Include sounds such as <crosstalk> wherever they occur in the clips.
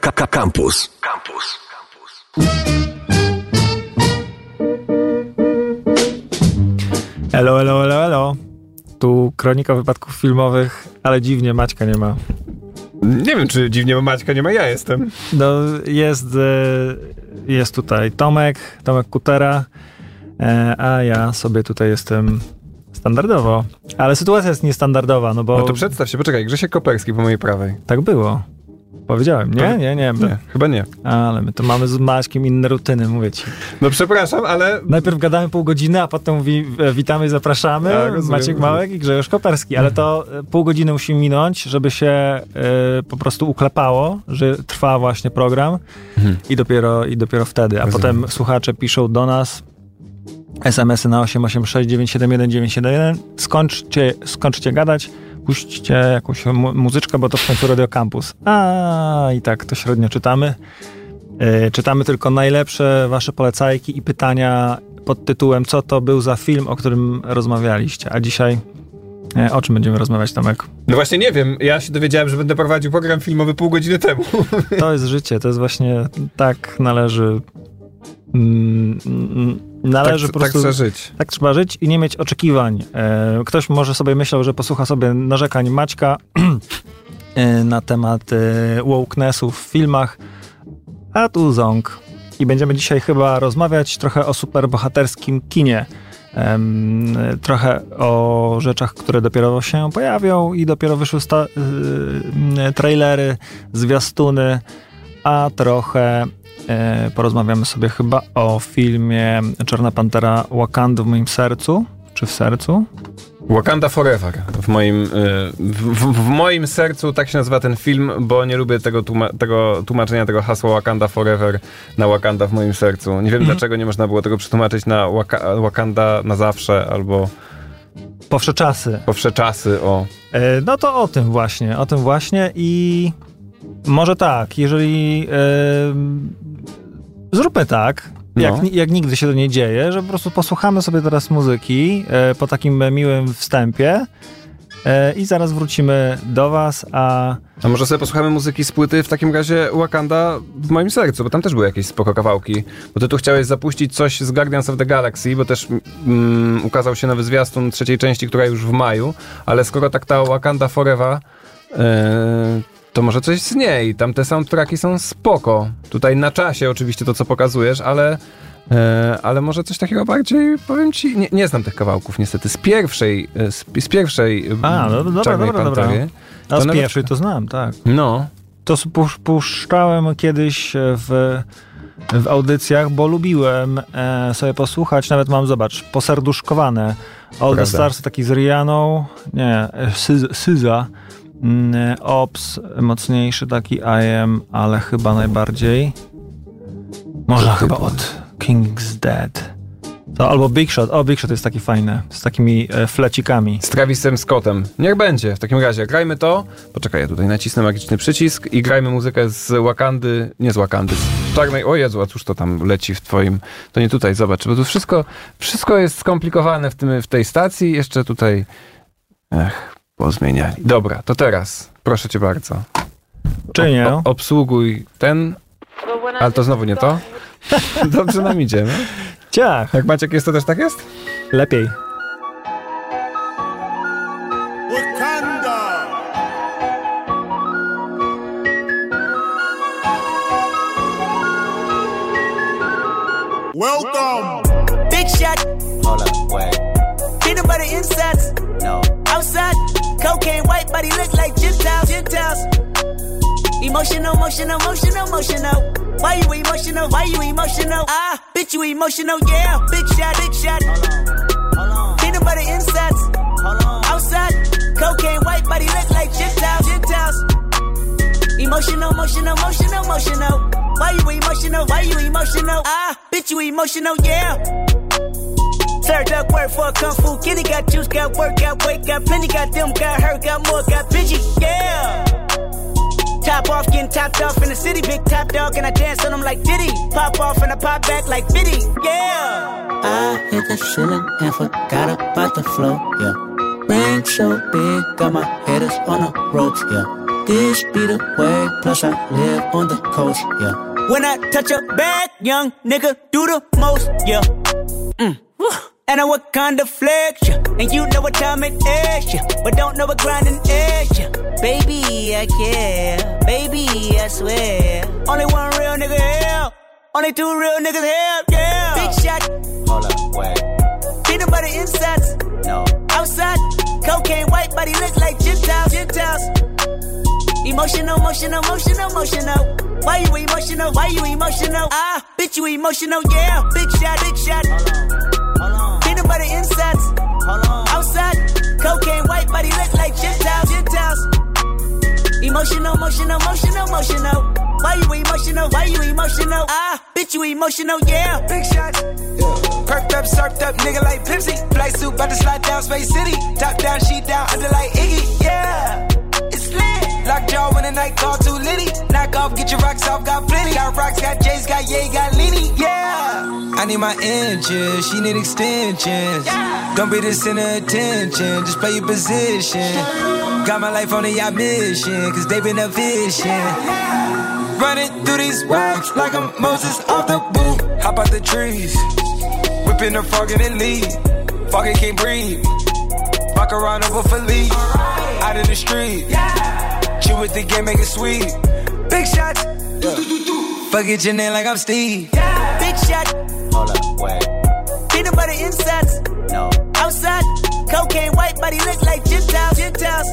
Campus. Campus. Elo, elo, elo, elo. Tu kronika wypadków filmowych, ale dziwnie Maćka nie ma. Nie wiem, czy dziwnie Maćka nie ma, ja jestem. No, jest, e, jest tutaj Tomek, Tomek Kutera, e, a ja sobie tutaj jestem standardowo. Ale sytuacja jest niestandardowa, no bo... No to przedstaw się, poczekaj, Grzesiek Koperski po mojej prawej. Tak było. Powiedziałem. Nie, nie, nie. Nie, chyba nie. Ale my to mamy z Maćkiem inne rutyny, mówię ci. No przepraszam, ale... Najpierw gadamy pół godziny, a potem mówi e, witamy i zapraszamy. Tak, rozumiem, Maciek. Małek i Grzegorz Koperski. Ale to e, pół godziny musi minąć, żeby się e, po prostu uklepało, że trwa właśnie program i, dopiero, i dopiero wtedy. A Mhm. Rozumiem. potem słuchacze piszą do nas SMS-y na 886 971 971. Skończcie, skończcie gadać, puśćcie jakąś mu- muzyczkę, bo to w końcu Radio Campus. A i tak to średnio czytamy. E, Czytamy tylko najlepsze wasze polecajki i pytania pod tytułem co to był za film, o którym rozmawialiście. A dzisiaj e, o czym będziemy rozmawiać, Tomek? No właśnie nie wiem, ja się dowiedziałem, że będę prowadził program filmowy pół godziny temu. To jest życie, to jest właśnie tak należy mm, mm, należy tak, po tak prostu... trzeba żyć. Tak trzeba żyć i nie mieć oczekiwań. E, Ktoś może sobie myślał, że posłucha sobie narzekań Maćka <clears throat> e, na temat e, wokenessu w filmach, a tu ząg. I będziemy dzisiaj chyba rozmawiać trochę o superbohaterskim kinie. Trochę o rzeczach, które dopiero się pojawią i dopiero wyszły sta- trailery, zwiastuny, a trochę e, porozmawiamy sobie chyba o filmie Czarna Pantera Wakanda w moim sercu, czy w sercu? Wakanda Forever. W moim, y, w, w, w moim sercu tak się nazywa ten film, bo nie lubię tego, tłuma- tego tłumaczenia tego hasła Wakanda Forever na Wakanda w moim sercu. Nie wiem, dlaczego nie można było tego przetłumaczyć na Waka- Wakanda na zawsze albo Powsze czasy. po wsze czasy. O. E, No to o tym właśnie, o tym właśnie i może tak, jeżeli e, zróbmy tak, jak, No. ni- jak nigdy się to nie dzieje, że po prostu posłuchamy sobie teraz muzyki e, po takim miłym wstępie e, i zaraz wrócimy do was, a A może sobie posłuchamy muzyki z płyty w takim razie Wakanda w moim sercu, bo tam też były jakieś spoko kawałki. Bo ty tu chciałeś zapuścić coś z Guardians of the Galaxy, bo też mm, ukazał się nowy zwiastun trzeciej części, która już w maju, ale skoro tak ta Wakanda Forever, yy, to może coś z niej. Tam te soundtracki są spoko. Tutaj na czasie oczywiście to, co pokazujesz, ale... e, ale może coś takiego bardziej, powiem ci, nie, nie znam tych kawałków niestety, z pierwszej, e, z, z pierwszej A, no, dobra, Czarnej dobra, dobra. A z nawet- pierwszej to znam, tak. No, To puszczałem kiedyś w, w audycjach, bo lubiłem e, sobie posłuchać, nawet mam, zobacz, poserduszkowane. All the Prawda. Stars, taki z Rianą, nie, e, Syz- Syza, mm, Ops, mocniejszy taki I Am, ale chyba najbardziej, może chyba od King's Dead. To, albo Big Shot, o Big Shot jest taki fajny, z takimi e, flecikami. z Travisem Scottem. Niech będzie. W takim razie grajmy to. Poczekaj, ja tutaj nacisnę magiczny przycisk i grajmy muzykę z Wakandy, nie z Wakandy, z czarnej. O Jezu, a cóż to tam leci w twoim. To nie tutaj, zobacz, bo tu wszystko, wszystko jest skomplikowane w, tym, w tej stacji. Jeszcze tutaj. Ech, pozmieniali. Dobra, to teraz. Proszę cię bardzo. Czy nie? O, obsługuj ten. Ale to znowu nie to. <laughs> Dobrze nam idzie, no? Ciach, Jak Maciek jest, to też tak jest? lepiej. Welcome. Big shot, Hold up, wait, peanut butter insides. no. Cocaine white body look like Gentiles. Gentiles. Emotional, emotional, emotional, emotional. Why you emotional? Why you emotional? Ah, bitch, you emotional, yeah. Big shot, big shot. Hold on, Peanut butter insides. hold on. Outside, cocaine white body look like Gentiles. Gentiles. Emotional, emotional, emotional, emotional. Why you emotional? Why you emotional? Ah, bitch, you emotional, yeah. Served up work for a kung fu kitty. Got juice, got work, got weight, got plenty, got them, got hurt, got more, got bitchy, yeah. Top off, getting topped off in the city, big top dog, and I dance on them like Diddy. Pop off and I pop back like Biddy, yeah. I hit the ceiling and forgot about the flow, yeah. Ring so big, got my haters on the ropes, yeah. This be the way, plus I live on the coast, yeah. When I touch a bag, young nigga do the most, yeah. Mm. And I what kind of flex, yeah. And you know what time it is, yeah. But don't know what grinding is, yeah. Baby, I care. Baby, I swear. Only one real nigga here. Only two real niggas here, yeah. Big shot, Hold up, wait. peanut butter insides. No. Outside, cocaine white body look like Gentiles, Gentiles. Emotional, emotional, emotional, emotional. Why you emotional? Why you emotional? Ah, bitch, you emotional, yeah. Big shot, big shot. On. Peanut insides. Outside, cocaine white body look like Gentiles, Gentiles. Emotional, emotional, emotional, emotional. Why you emotional? Why you emotional? Ah, bitch, you emotional, yeah. Big shots. Perked up, surfed up, nigga like Pepsi. Fly suit, about to slide down Space City. Top down, sheet down, under like Iggy. Yeah, lit. Lockjaw when the night call too litty. Knock off, get your rocks off, got plenty. Got rocks, got J's, got Ye, got Lenny. Yeah, I need my inches, she need extensions. Don't be this in attention, just play your position. Got my life on a yacht mission, cause they been efficient. Running through these waves like I'm Moses off the boot. Hop out the trees, whipping the frog in the lead. Fucking can't breathe. Fuck around over for leave. Out in the street, chill with the game, make it sweet. Big shots, fuck it, your name like I'm Steve. Yeah. Big shot, Hold up, wait. peanut butter insides. No. Outside, cocaine white body look like Gentiles, Gentiles.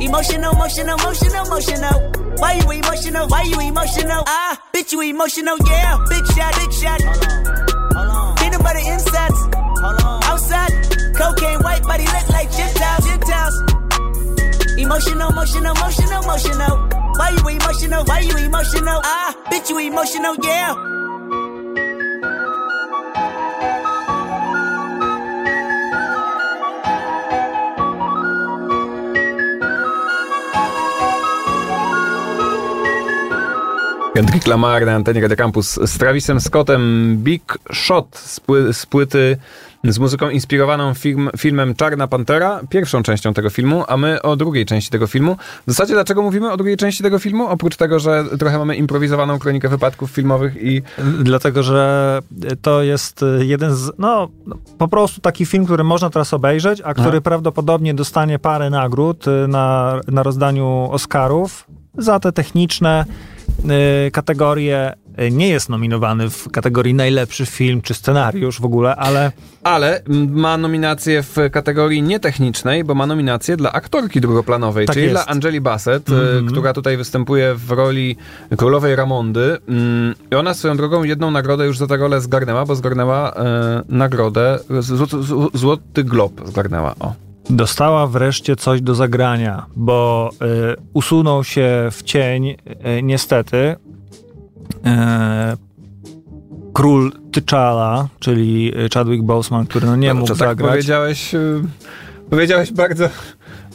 Emotional, emotional, emotional, emotional. Why you emotional? Why you emotional? Ah, bitch, you emotional, yeah. Big shot, big shot. Hold on. Peanut butter insides. Hold on. Emotional, emotional, emotional, emotional. Why you emotional? Why you emotional? Ah, bitch, you emotional, yeah. Lamar na antenie Radio Campus z Travisem Scottem Big Shot z, pły, z płyty z muzyką inspirowaną film, filmem Czarna Pantera, pierwszą częścią tego filmu, a my o drugiej części tego filmu. W zasadzie dlaczego mówimy o drugiej części tego filmu? Oprócz tego, że trochę mamy improwizowaną kronikę wypadków filmowych i Dlatego, że to jest jeden z, no, po prostu taki film, który można teraz obejrzeć, a który prawdopodobnie dostanie parę nagród y, na, na rozdaniu Oscarów za te techniczne y, kategorie. Y, Nie jest nominowany w kategorii najlepszy film czy scenariusz w ogóle, ale ale ma nominację w kategorii nietechnicznej, bo ma nominację dla aktorki drugoplanowej, Tak czyli jest. dla Angeli Bassett, Mhm. która tutaj występuje w roli królowej Ramondy. Mm, I ona swoją drogą jedną nagrodę już za tę rolę zgarnęła, bo zgarnęła e, nagrodę, zł, zł, Złoty Glob zgarnęła, o. dostała wreszcie coś do zagrania, bo y, usunął się w cień y, niestety y, król T'Challa, czyli Chadwick Boseman, który no nie mógł Czy tak zagrać. powiedziałeś, y, powiedziałeś bardzo,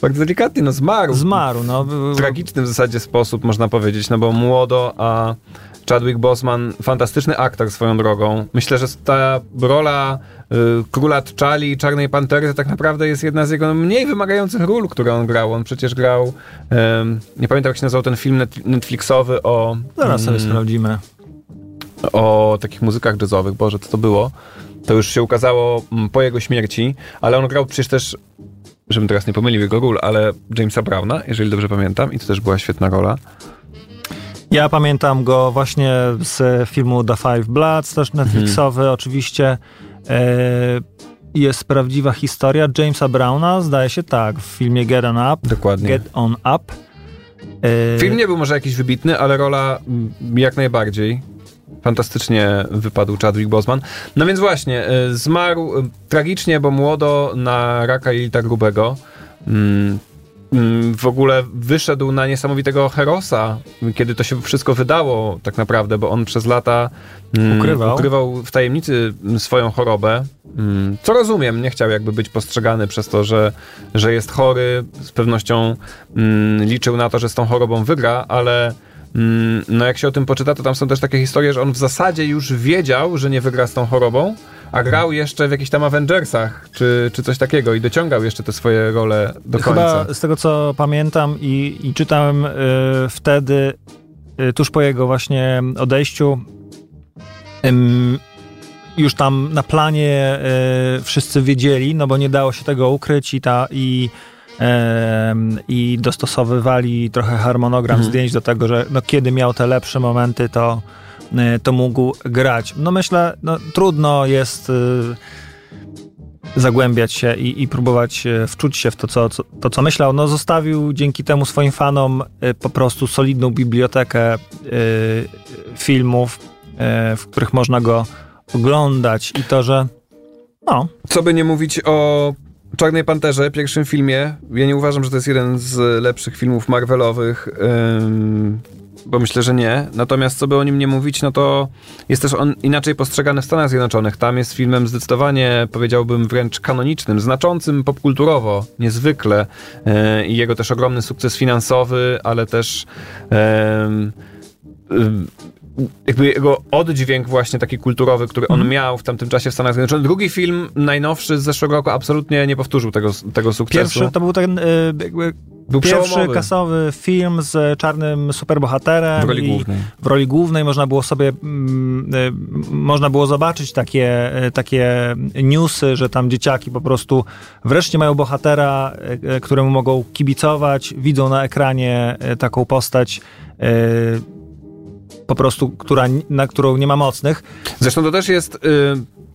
bardzo delikatnie, no zmarł. Zmarł, no. w tragiczny w zasadzie sposób, można powiedzieć, no bo młodo, a Chadwick Boseman, fantastyczny aktor swoją drogą. Myślę, że ta rola y, króla T'Challi i Czarnej Pantery to tak naprawdę jest jedna z jego mniej wymagających ról, które on grał. On przecież grał, em, nie pamiętam jak się nazywał ten film net, Netflixowy o, Zaraz sobie mm, sprawdzimy. o takich muzykach jazzowych. Boże, co to było? To już się ukazało mm, po jego śmierci, ale on grał przecież też, żebym teraz nie pomylił jego ról, ale Jamesa Browna, jeżeli dobrze pamiętam, i to też była świetna rola. Ja pamiętam go właśnie z filmu The Five Bloods, też Netflixowy Mhm. oczywiście. E, jest prawdziwa historia Jamesa Browna, zdaje się tak, w filmie Get On Up. Dokładnie. Get On Up. E, Film nie był może jakiś wybitny, ale rola mm, jak najbardziej. Fantastycznie wypadł Chadwick Boseman. No więc właśnie, y, zmarł tragicznie, bo młodo na raka jelita grubego. Mm, mm, W ogóle wyszedł na niesamowitego herosa, kiedy to się wszystko wydało tak naprawdę, bo on przez lata mm, Ukrywał. ukrywał w tajemnicy swoją chorobę. Mm, Co rozumiem, nie chciał jakby być postrzegany przez to, że, że jest chory. Z pewnością mm, liczył na to, że z tą chorobą wygra, ale mm, no jak się o tym poczyta, to tam są też takie historie, że on w zasadzie już wiedział, że nie wygra z tą chorobą, a grał jeszcze w jakichś tam Avengersach, czy, czy coś takiego i dociągał jeszcze te swoje role do końca. Chyba z tego co pamiętam i, i czytałem y, wtedy, y, tuż po jego właśnie odejściu, ym, już tam na planie y, wszyscy wiedzieli, no bo nie dało się tego ukryć i ta i i dostosowywali trochę harmonogram Mhm. zdjęć do tego, że no, kiedy miał te lepsze momenty, to, to mógł grać. No myślę, no, trudno jest y, zagłębiać się i, i próbować e, wczuć się w to co, co, to, co myślał. No, zostawił dzięki temu swoim fanom e, po prostu solidną bibliotekę e, filmów, e, w których można go oglądać i to, że no, Co by nie mówić o Czarnej Panterze, pierwszym filmie. Ja nie uważam, że to jest jeden z lepszych filmów Marvelowych, bo myślę, że nie. Natomiast co by o nim nie mówić, no to jest też on inaczej postrzegany w Stanach Zjednoczonych. Tam jest filmem zdecydowanie, powiedziałbym, wręcz kanonicznym, znaczącym popkulturowo, niezwykle. Yy, I jego też ogromny sukces finansowy, ale też... jakby jego oddźwięk właśnie taki kulturowy, który on Mhm. miał w tamtym czasie w Stanach Zjednoczonych. Drugi film, najnowszy z zeszłego roku, absolutnie nie powtórzył tego, tego sukcesu. pierwszy to był ten e, jakby Był pierwszy przełomowy kasowy film z czarnym superbohaterem w roli głównej. w roli głównej można było sobie mm, y, można było zobaczyć takie, y, takie newsy, że tam dzieciaki po prostu wreszcie mają bohatera, y, któremu mogą kibicować, widzą na ekranie taką postać po prostu, która, na którą nie ma mocnych. Zresztą to też jest... Y,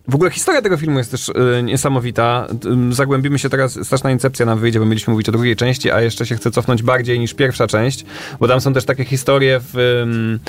w ogóle historia tego filmu jest też y, niesamowita. Zagłębimy się teraz, straszna incepcja nam wyjdzie, bo mieliśmy mówić o drugiej części, a jeszcze się chcę cofnąć bardziej niż pierwsza część, bo tam są też takie historie w, ym,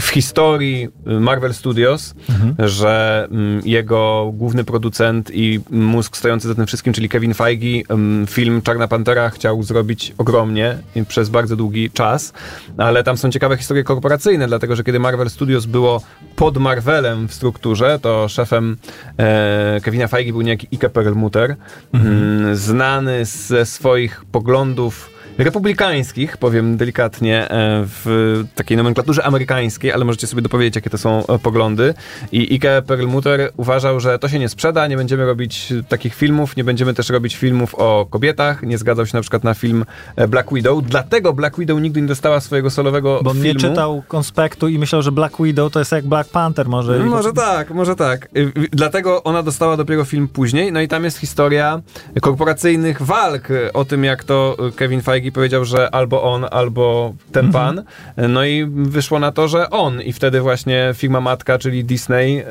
w historii Marvel Studios, że ym, jego główny producent i mózg stojący za tym wszystkim, czyli Kevin Feige, film Czarna Pantera chciał zrobić ogromnie przez bardzo długi czas, ale tam są ciekawe historie korporacyjne, dlatego że kiedy Marvel Studios było pod Marvelem w strukturze, to szefem e, Kevina Feige był niejaki Ike Perlmutter, mm, znany ze swoich poglądów republikańskich, powiem delikatnie, e, w takiej nomenklaturze amerykańskiej, ale możecie sobie dopowiedzieć, jakie to są e, poglądy. I Ike Perlmutter uważał, że to się nie sprzeda, nie będziemy robić takich filmów, nie będziemy też robić filmów o kobietach, nie zgadzał się na przykład na film e, Black Widow, dlatego Black Widow nigdy nie dostała swojego solowego Bo filmu. nie czytał konspektu i myślał, że Black Widow to jest jak Black Panther może. No, może tak, może tak. Y, y, Dlatego ona dostała dopiero film później. No i tam jest historia korporacyjnych walk o tym, jak to y, Kevin Feige powiedział, że albo on, albo ten pan. Y, No i wyszło na to, że on. I wtedy właśnie firma matka, czyli Disney,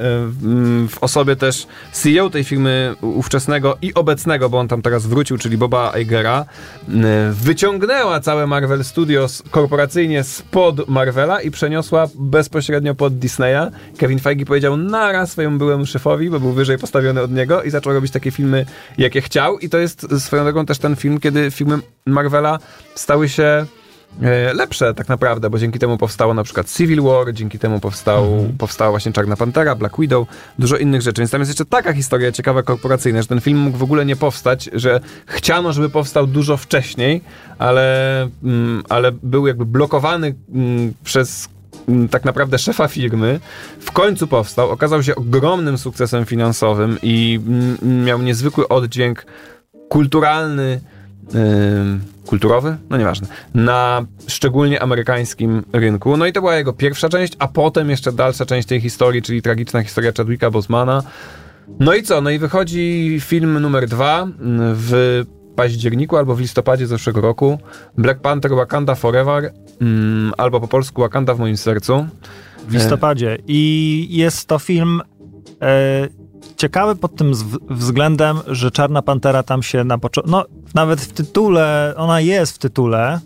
mm, w osobie też CEO tej firmy ówczesnego i obecnego, bo on tam teraz wrócił, czyli Boba Igera, y, wyciągnęła całe Marvel Studios korporacyjnie spod Marvela i przeniosła bezpośrednio pod Disneya. Kevin Feige powiedział naraz swojemu byłemu szefowi, bo był wyżej postawiony od niego i zaczął robić takie filmy, jakie chciał. I to jest swoją drogą też ten film, kiedy filmy Marvela stały się e, lepsze tak naprawdę, bo dzięki temu powstało na przykład Civil War, dzięki temu powstał, powstała właśnie Czarna Pantera, Black Widow, dużo innych rzeczy. Więc tam jest jeszcze taka historia ciekawa korporacyjna, że ten film mógł w ogóle nie powstać, że chciano, żeby powstał dużo wcześniej, ale, mm, ale był jakby blokowany mm, przez mm, tak naprawdę szefa firmy, w końcu powstał, okazał się ogromnym sukcesem finansowym i miał niezwykły oddźwięk kulturalny, kulturowy, no nieważne, na szczególnie amerykańskim rynku. No i to była jego pierwsza część, a potem jeszcze dalsza część tej historii, czyli tragiczna historia Chadwicka Bosemana. No i co? No i wychodzi film numer dwa mm, w październiku albo w listopadzie zeszłego roku. Black Panther Wakanda Forever, mm, albo po polsku Wakanda w moim sercu. w listopadzie. I jest to film e, ciekawy pod tym względem, że Czarna Pantera tam się na początku. No, nawet w tytule, ona jest w tytule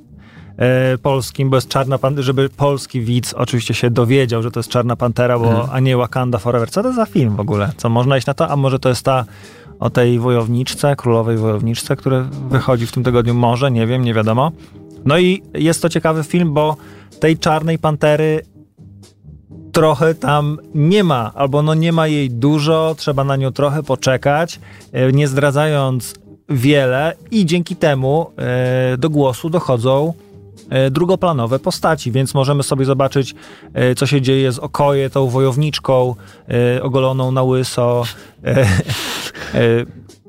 e, polskim, bo jest Czarna Pantera, żeby polski widz oczywiście się dowiedział, że to jest Czarna Pantera, bo, a nie Wakanda Forever. Co to za film w ogóle? Co można iść na to? A może to jest ta o tej wojowniczce, królowej wojowniczce, które wychodzi w tym tygodniu? Może, nie wiem, nie wiadomo. No i jest to ciekawy film, bo tej Czarnej Pantery trochę tam nie ma, albo no nie ma jej dużo, trzeba na nią trochę poczekać, e, nie zdradzając wiele i dzięki temu e, do głosu dochodzą e, drugoplanowe postaci, więc możemy sobie zobaczyć, co się dzieje z Okoje, tą wojowniczką ogoloną na łyso, <laughs>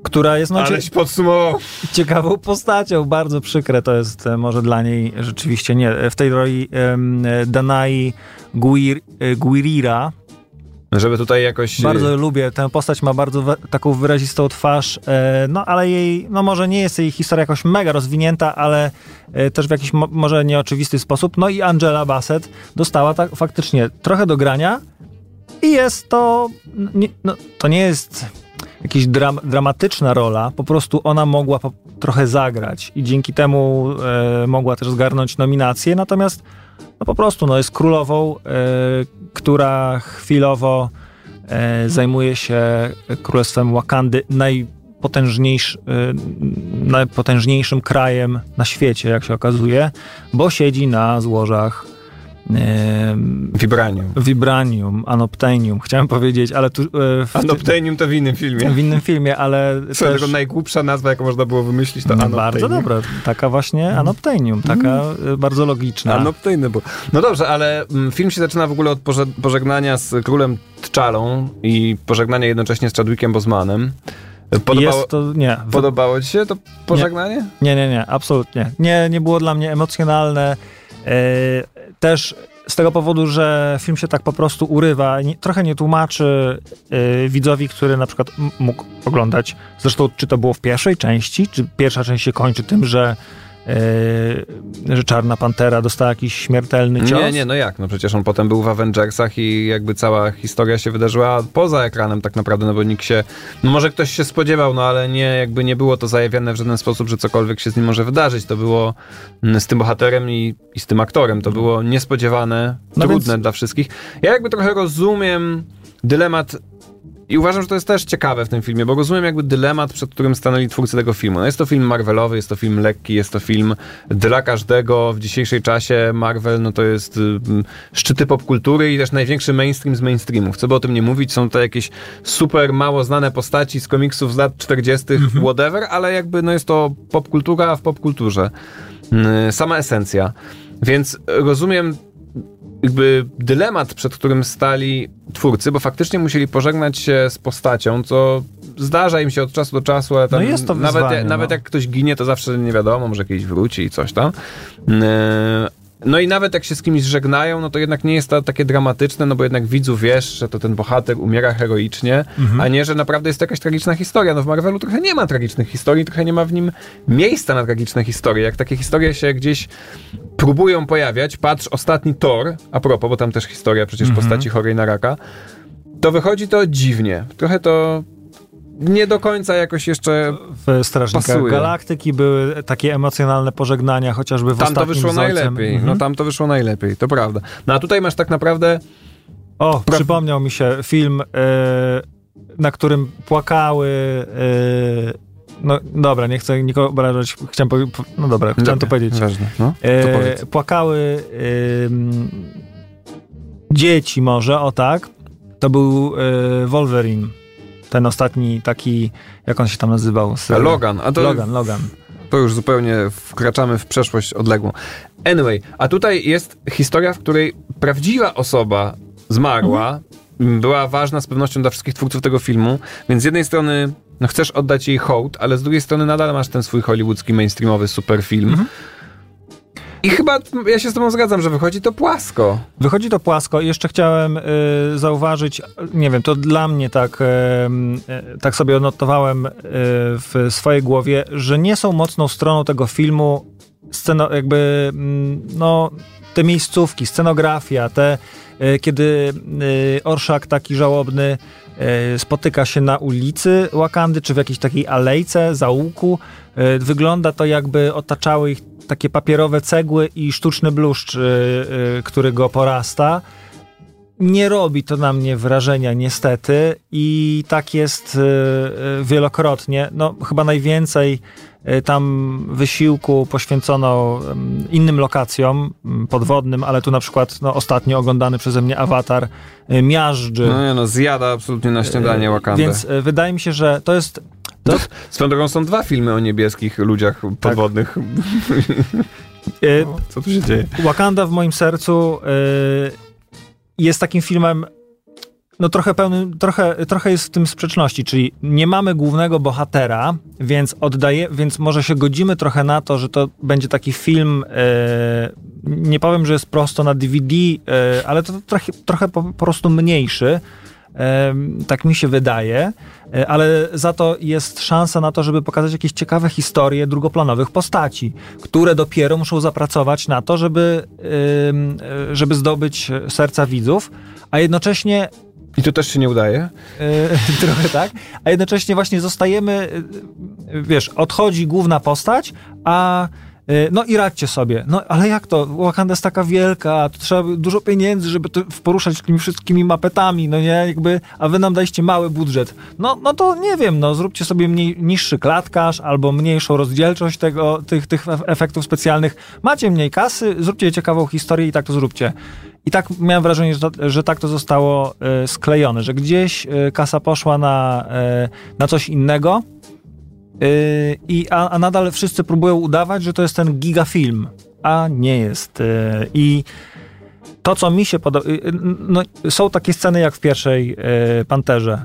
która jest no, Aleś podsumował. ciekawą postacią. Bardzo przykre to jest e, może dla niej rzeczywiście nie. W tej roli e, Danai Guir, e, Guirira. Żeby tutaj jakoś... Bardzo lubię. Tę postać ma bardzo we, taką wyrazistą twarz, e, no ale jej, no może nie jest jej historia jakoś mega rozwinięta, ale e, też w jakiś mo, może nieoczywisty sposób. No i Angela Bassett dostała tak faktycznie trochę do grania i jest to, nie, no, to nie jest jakaś dram, dramatyczna rola, po prostu ona mogła po, trochę zagrać i dzięki temu e, mogła też zgarnąć nominację, natomiast no po prostu no, jest królową, e, która chwilowo e, zajmuje się królestwem Wakandy, e, najpotężniejszym krajem na świecie, jak się okazuje, bo siedzi na złożach Vibranium. Vibranium, Anoptenium, chciałem powiedzieć, ale tu e, Anoptenium to w innym filmie. w innym filmie, ale Swoją też... drogą najgłupsza nazwa, jaką można było wymyślić, to No, Anoptenium. bardzo dobra, taka właśnie Anoptenium, taka e, bardzo logiczna. Anoptejny był. No dobrze, ale mm, film się zaczyna w ogóle od poże- pożegnania z królem T'Challą i pożegnania jednocześnie z Chadwickiem Bosmanem. Podobało, Jest to, nie, podobało ci się to pożegnanie? nie, nie, nie, absolutnie. Nie, nie było dla mnie emocjonalne. E, też z tego powodu, że film się tak po prostu urywa, nie, trochę nie tłumaczy e, widzowi, który na przykład mógł oglądać. Zresztą, czy to było w pierwszej części, czy pierwsza część się kończy tym, że, że Czarna Pantera dostała jakiś śmiertelny cios? Nie, nie, no jak? No przecież on potem był w Avengersach i jakby cała historia się wydarzyła poza ekranem tak naprawdę, no bo nikt się, no może ktoś się spodziewał, no ale nie, jakby nie było to zajawiane w żaden sposób, że cokolwiek się z nim może wydarzyć. To było mm, z tym bohaterem i, i z tym aktorem, to było niespodziewane, No trudne więc- dla wszystkich. Ja jakby trochę rozumiem dylemat i uważam, że to jest też ciekawe w tym filmie, bo rozumiem jakby dylemat, przed którym stanęli twórcy tego filmu. No jest to film Marvelowy, jest to film lekki, jest to film dla każdego. W dzisiejszej czasie Marvel no to jest y, szczyty popkultury i też największy mainstream z mainstreamów. Co by o tym nie mówić, są to jakieś super mało znane postaci z komiksów z lat 40., whatever, ale jakby no jest to popkultura w popkulturze. Y, Sama esencja. Więc rozumiem jakby dylemat, przed którym stali twórcy, bo faktycznie musieli pożegnać się z postacią, co zdarza im się od czasu do czasu, ale tam No jest to nawet, wyzwanie, nawet no. jak ktoś ginie, to zawsze nie wiadomo, może kiedyś wróci i coś tam. Yy, No i nawet jak się z kimś żegnają, no to jednak nie jest to takie dramatyczne, no bo jednak widzu wiesz, że to ten bohater umiera heroicznie, Mhm. a nie, że naprawdę jest to jakaś tragiczna historia. No w Marvelu trochę nie ma tragicznych historii, trochę nie ma w nim miejsca na tragiczne historie. Jak takie historie się gdzieś próbują pojawiać, patrz ostatni Thor, a propos, bo tam też historia przecież Mhm. postaci chorej na raka, to wychodzi to dziwnie. Trochę to nie do końca jakoś jeszcze W Strażnikach Pasuje. Galaktyki były takie emocjonalne pożegnania, chociażby w tam to wyszło najlepiej. Mhm. No tam to wyszło najlepiej, to prawda. No a tutaj masz tak naprawdę O, przypomniał mi się film, e, na którym płakały. e, no dobra, nie chcę nikogo obrażać. Chciałem po- no dobra, chciałem to powiedzieć. Ważne, no. To E, płakały dzieci może, o tak. To był e, Wolverine. Ten ostatni taki, jak on się tam nazywał? Z- A Logan, a to, Logan, Logan. to już zupełnie wkraczamy w przeszłość odległą. Anyway, a tutaj jest historia, w której prawdziwa osoba zmarła, m, była ważna z pewnością dla wszystkich twórców tego filmu, więc z jednej strony no, chcesz oddać jej hołd, ale z drugiej strony nadal masz ten swój hollywoodzki, mainstreamowy super film. I chyba ja się z tobą zgadzam, że wychodzi to płasko. Wychodzi to płasko. I Jeszcze chciałem y, zauważyć, nie wiem, to dla mnie tak, y, y, tak sobie odnotowałem y, w swojej głowie, że nie są mocną stroną tego filmu sceno, jakby, mm, no, te miejscówki, scenografia, te, y, kiedy y, orszak taki żałobny spotyka się na ulicy Wakandy, czy w jakiejś takiej alejce, zaułku. Wygląda to jakby otaczały ich takie papierowe cegły i sztuczny bluszcz, y, y, który go porasta. Nie robi to na mnie wrażenia niestety i tak jest y, wielokrotnie. No, chyba najwięcej tam wysiłku poświęcono ym, innym lokacjom ym, podwodnym, ale tu na przykład no, ostatnio oglądany przeze mnie awatar y, miażdży. No nie no, zjada absolutnie na śniadanie Wakandę. Więc y, wydaje mi się, że to jest. To, Swoją drogą są dwa filmy o niebieskich ludziach podwodnych. Y, <laughs> Co tu się dzieje? Wakanda w moim sercu jest takim filmem, no trochę pełnym, trochę, trochę jest w tym sprzeczności, czyli nie mamy głównego bohatera, więc oddaje, więc może się godzimy trochę na to, że to będzie taki film, y, nie powiem, że jest prosto na DVD, y, ale to trochę, trochę po, po prostu mniejszy. Em, Tak mi się wydaje, E, ale za to jest szansa na to, żeby pokazać jakieś ciekawe historie drugoplanowych postaci, które dopiero muszą zapracować na to, żeby, e, żeby zdobyć serca widzów, a jednocześnie I to też się nie udaje? Yy, <laughs> trochę tak. A jednocześnie właśnie zostajemy, yy, wiesz, odchodzi główna postać, a yy, no i radźcie sobie. No ale jak to? Wakanda jest taka wielka, to trzeba dużo pieniędzy, żeby to poruszać tymi wszystkimi mapetami, no nie? Jakby, a wy nam daliście mały budżet. No, no to nie wiem, no zróbcie sobie mniej, niższy klatkarz albo mniejszą rozdzielczość tego, tych, tych efektów specjalnych. Macie mniej kasy, zróbcie ciekawą historię i tak to zróbcie. I tak miałem wrażenie, że, to, że tak to zostało e, sklejone, że gdzieś e, kasa poszła na, e, na coś innego, i, a, a nadal wszyscy próbują udawać, że to jest ten gigafilm, a nie jest. I to, co mi się podoba, no, są takie sceny jak w pierwszej Panterze,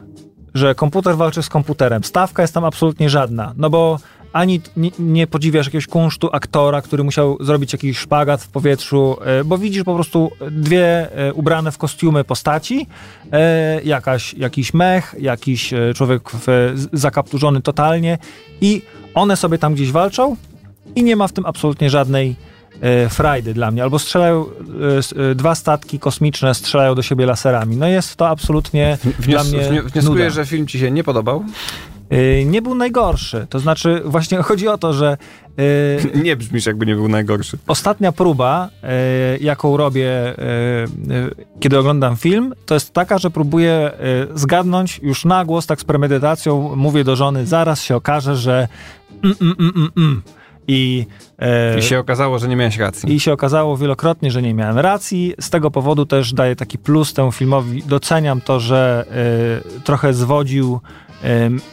że komputer walczy z komputerem. Stawka jest tam absolutnie żadna, no bo ani nie, nie podziwiasz jakiegoś kunsztu aktora, który musiał zrobić jakiś szpagat w powietrzu, e, bo widzisz po prostu dwie e, ubrane w kostiumy postaci, e, jakaś, jakiś mech, jakiś człowiek w, zakapturzony totalnie i one sobie tam gdzieś walczą i nie ma w tym absolutnie żadnej frajdy dla mnie. Albo strzelają, dwa statki kosmiczne strzelają do siebie laserami. No jest to absolutnie dla Wnios- mnie wni- wnioskuję, nuda. że film ci się nie podobał. Y, nie był najgorszy. To znaczy, właśnie chodzi o to, że y, Nie brzmisz, jakby nie był najgorszy. ostatnia próba, y, jaką robię, kiedy oglądam film, to jest taka, że próbuję zgadnąć już na głos, tak z premedytacją, mówię do żony, zaraz się okaże, że mm, mm, mm. I, y, I się okazało, że nie miałeś racji. i się okazało wielokrotnie, że nie miałem racji. Z tego powodu też daję taki plus temu filmowi. Doceniam to, że y, trochę zwodził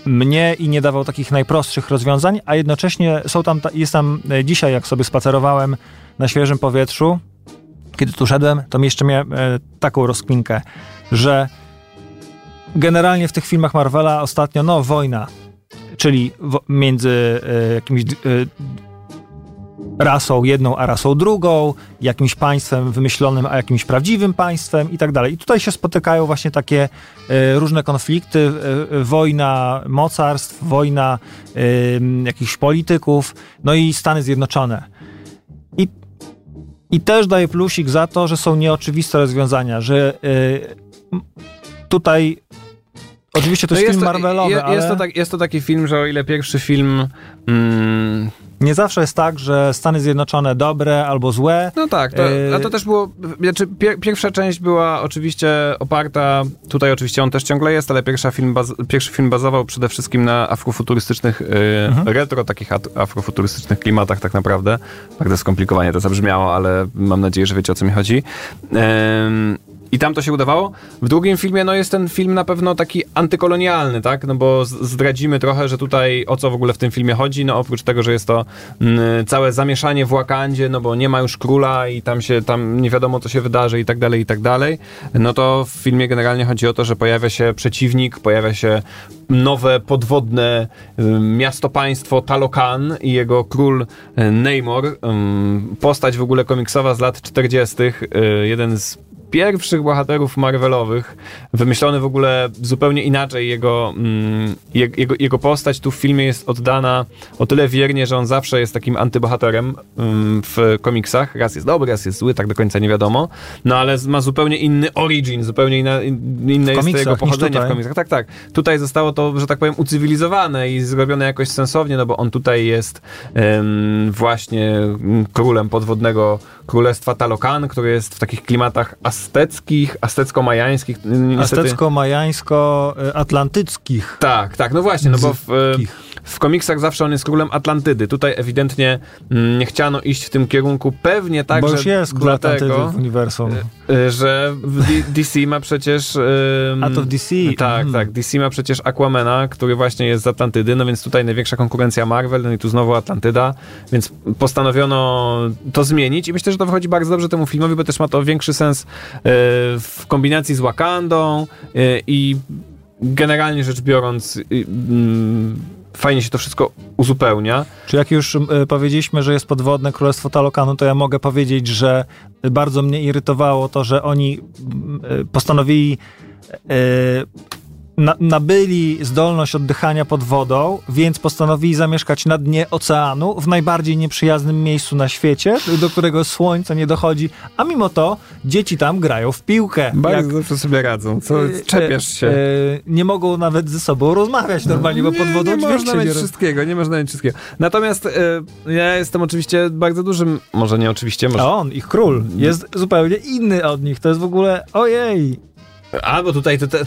mnie i nie dawał takich najprostszych rozwiązań, a jednocześnie są tam, ta- jest tam y, dzisiaj, jak sobie spacerowałem na świeżym powietrzu, kiedy tu szedłem, to jeszcze miałem y, taką rozkminkę, że generalnie w tych filmach Marvela ostatnio, no, wojna, czyli między y, jakimiś rasą jedną, a rasą drugą, jakimś państwem wymyślonym, a jakimś prawdziwym państwem i tak dalej. I tutaj się spotykają właśnie takie e, różne konflikty, e, wojna mocarstw, wojna e, jakichś polityków, no i Stany Zjednoczone. I, I też daje plusik za to, że są nieoczywiste rozwiązania, że tutaj oczywiście to No jest film Marvelowy, je- ale... jest, to tak, jest to taki film, że o ile pierwszy film... Mm, Nie zawsze jest tak, że Stany Zjednoczone dobre albo złe. no tak, to, Yy. a to też było... Znaczy, pier, pierwsza część była oczywiście oparta... Tutaj oczywiście on też ciągle jest, ale pierwsza film baz, pierwszy film bazował przede wszystkim na afrofuturystycznych, yy, retro takich afrofuturystycznych klimatach tak naprawdę. Bardzo skomplikowanie to zabrzmiało, ale mam nadzieję, że wiecie o co mi chodzi. Ym, i tam to się udawało. W drugim filmie no jest ten film na pewno taki antykolonialny, tak? No bo zdradzimy trochę, że tutaj o co w ogóle w tym filmie chodzi. No oprócz tego, że jest to mm, całe zamieszanie w Wakandzie, no bo nie ma już króla i tam się, tam nie wiadomo co się wydarzy i tak dalej, i tak dalej. No to w filmie generalnie chodzi o to, że pojawia się przeciwnik, pojawia się nowe podwodne y, miasto-państwo Talokan i jego król y, Namor. Ym, Postać w ogóle komiksowa z lat 40. y, Jeden z pierwszych bohaterów Marvelowych, wymyślony w ogóle zupełnie inaczej. Jego, mm, je- jego, jego postać tu w filmie jest oddana o tyle wiernie, że on zawsze jest takim antybohaterem mm, w komiksach. Raz jest dobry, raz jest zły, tak do końca nie wiadomo. No ale ma zupełnie inny origin, zupełnie inna, in- inne jest to jego pochodzenie w komiksach. Tak, tak. Tutaj zostało to, że tak powiem, ucywilizowane i zrobione jakoś sensownie, no bo on tutaj jest em, właśnie mm, królem podwodnego królestwa Talokan, które jest w takich klimatach azteckich, aztecko-majańskich. Niestety- Aztecko-majańsko-atlantyckich. tak, tak, no właśnie, no bo w, e. w komiksach zawsze on jest królem Atlantydy. Tutaj ewidentnie mm, nie chciano iść w tym kierunku. Pewnie Bo także już jest król dlatego, Atlantydy w uniwersum. y, że w D- DC ma przecież... A to w DC. Tak, Mhm. tak. DC ma przecież Aquamana, który właśnie jest z Atlantydy, no więc tutaj największa konkurencja Marvel, no i tu znowu Atlantyda, więc postanowiono to zmienić i myślę, że to wychodzi bardzo dobrze temu filmowi, bo też ma to większy sens y, w kombinacji z Wakandą y, i generalnie rzecz biorąc y, mm, fajnie się to wszystko uzupełnia. Czy jak już y, powiedzieliśmy, że jest podwodne Królestwo Talokanu, to ja mogę powiedzieć, że bardzo mnie irytowało to, że oni y, postanowili y, na, nabyli zdolność oddychania pod wodą, więc postanowili zamieszkać na dnie oceanu, w najbardziej nieprzyjaznym miejscu na świecie, do którego słońce nie dochodzi, a mimo to dzieci tam grają w piłkę. Bardzo dobrze sobie radzą. Co, y, czepiasz się. y, y, nie mogą nawet ze sobą rozmawiać normalnie, bo pod wodą nie można mieć nie wszystkiego, nie można mieć wszystkiego. Natomiast e, ja jestem oczywiście bardzo dużym, może nie oczywiście, może... A on, ich król, jest zupełnie inny od nich. To jest w ogóle, ojej. Albo tutaj to te...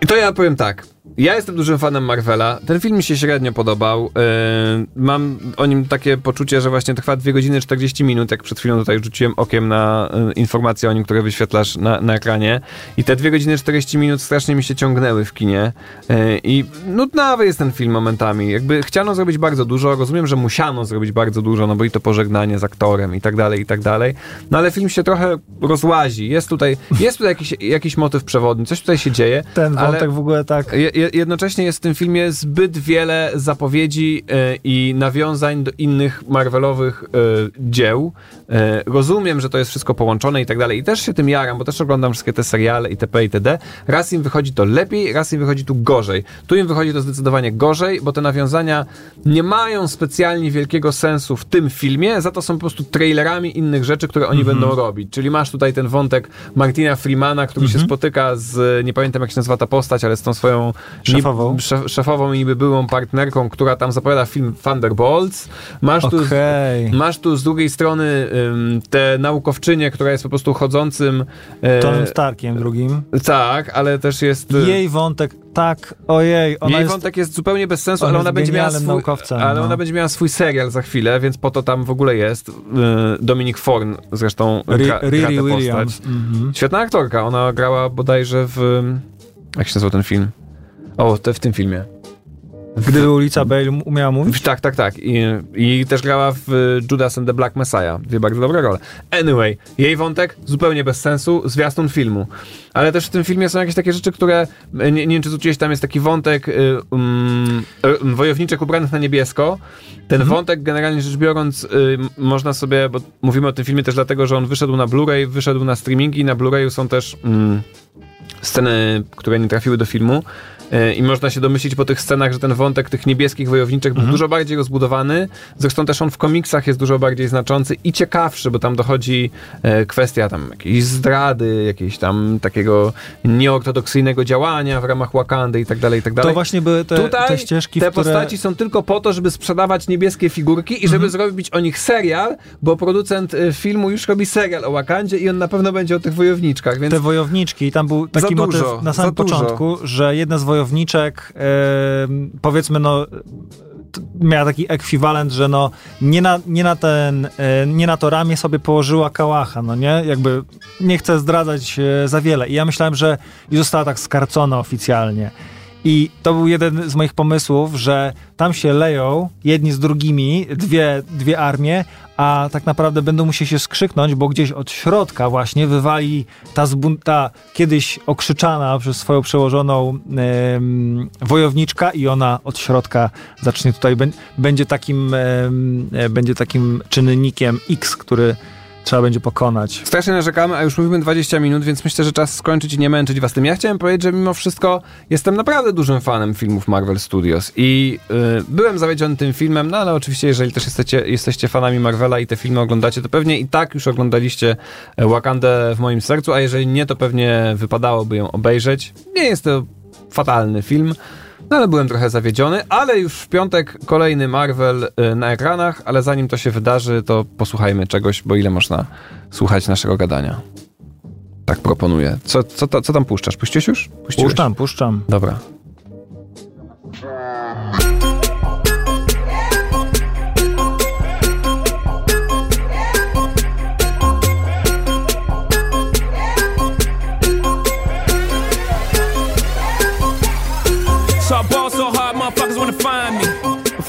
I to ja powiem tak. Ja jestem dużym fanem Marvela. Ten film mi się średnio podobał. Yy, mam o nim takie poczucie, że właśnie trwa 2 godziny 40 minut, jak przed chwilą tutaj rzuciłem okiem na y, informacje o nim, które wyświetlasz na, na ekranie. I te 2 godziny 40 minut strasznie mi się ciągnęły w kinie. Yy, I nudnawy jest ten film momentami. Jakby chciano zrobić bardzo dużo. Rozumiem, że musiano zrobić bardzo dużo, no bo i to pożegnanie z aktorem i tak dalej, i tak dalej. No ale film się trochę rozłazi. Jest tutaj, jest tutaj jakiś, jakiś motyw przewodni, coś tutaj się dzieje. Ten ale- wątek w ogóle tak. je- jednocześnie jest w tym filmie zbyt wiele zapowiedzi e, i nawiązań do innych Marvelowych e, dzieł. E, rozumiem, że to jest wszystko połączone i tak dalej. I też się tym jaram, bo też oglądam wszystkie te seriale itp. itd. Raz im wychodzi to lepiej, raz im wychodzi tu gorzej. Tu im wychodzi to zdecydowanie gorzej, bo te nawiązania nie mają specjalnie wielkiego sensu w tym filmie, za to są po prostu trailerami innych rzeczy, które oni będą robić. Czyli masz tutaj ten wątek Martina Freemana, który się spotyka z, nie pamiętam jak się nazywa ta postać, ale z tą swoją Szefową. Niby, szef, szefową i niby byłą partnerką, która tam zapowiada film Thunderbolts. Masz tu, Okej. masz tu z drugiej strony ym, tę naukowczynię, która jest po prostu chodzącym... e, Tonym Starkiem drugim. tak, ale też jest... Jej wątek, tak, ojej, ona Jej jest... wątek jest zupełnie bez sensu, ale ona będzie miała swój, ale no. ona będzie miała swój serial za chwilę, więc po to tam w ogóle jest. Yy, Dominik Forn zresztą gra, Ri- gra Riri tę Williams. postać. Mhm. Świetna aktorka, ona grała bodajże w... Jak się nazywał ten film? O, te, w tym filmie. Gdyby ulica Bale umiała mówić? Tak, tak, tak. I, I też grała w y, Judas and the Black Messiah. Dwie bardzo dobre role. Anyway, jej wątek zupełnie bez sensu, zwiastun filmu. Ale też w tym filmie są jakieś takie rzeczy, które, nie, nie wiem czy zwróciłeś, tam jest taki wątek y, um, y, wojowniczek ubranych na niebiesko. Ten wątek generalnie rzecz biorąc y, można sobie, bo mówimy o tym filmie też dlatego, że on wyszedł na Blu-ray, wyszedł na streamingi, na Blu-rayu są też... Mm, sceny, które nie trafiły do filmu. E, I można się domyślić po tych scenach, że ten wątek tych niebieskich wojowniczek był dużo bardziej rozbudowany. Zresztą też on w komiksach jest dużo bardziej znaczący i ciekawszy, bo tam dochodzi e, kwestia tam jakiejś zdrady, jakiejś tam takiego nieortodoksyjnego działania w ramach Wakandy i tak dalej, i tak dalej. To właśnie były te, Tutaj te ścieżki, te które... postaci są tylko po to, żeby sprzedawać niebieskie figurki i żeby Mhm. zrobić o nich serial, bo producent y, filmu już robi serial o Wakandzie i on na pewno będzie o tych wojowniczkach, więc te wojowniczki i tam był taki motyw dużo, na samym za dużo. początku, że jedna z wojowniczek em, powiedzmy no miała taki ekwiwalent, że no nie na, nie na ten, nie na to ramię sobie położyła kałacha, no nie? Jakby nie chcę zdradzać e, za wiele. I ja myślałem, że i została tak skarcona oficjalnie. I to był jeden z moich pomysłów, że tam się leją jedni z drugimi, dwie, dwie armie, a tak naprawdę będą musieli się skrzyknąć, bo gdzieś od środka właśnie wywali ta, ta kiedyś okrzyczana przez swoją przełożoną wojowniczka i ona od środka zacznie tutaj, bę- będzie takim, e, będzie takim czynnikiem X, który trzeba będzie pokonać. Strasznie narzekamy, a już mówimy 20 minut, więc myślę, że czas skończyć i nie męczyć was tym. Ja chciałem powiedzieć, że mimo wszystko jestem naprawdę dużym fanem filmów Marvel Studios i y, byłem zawiedziony tym filmem, no ale oczywiście jeżeli też jesteście, jesteście fanami Marvela i te filmy oglądacie, to pewnie i tak już oglądaliście e, Wakandę w moim sercu, a jeżeli nie, to pewnie wypadałoby ją obejrzeć. Nie jest to fatalny film, no ale byłem trochę zawiedziony, ale już w piątek kolejny Marvel y, na ekranach, ale zanim to się wydarzy, to posłuchajmy czegoś, bo ile można słuchać naszego gadania. Tak proponuję. Co, co, co tam puszczasz? Puściłeś już? Puściłeś? Puszczam, puszczam. Dobra.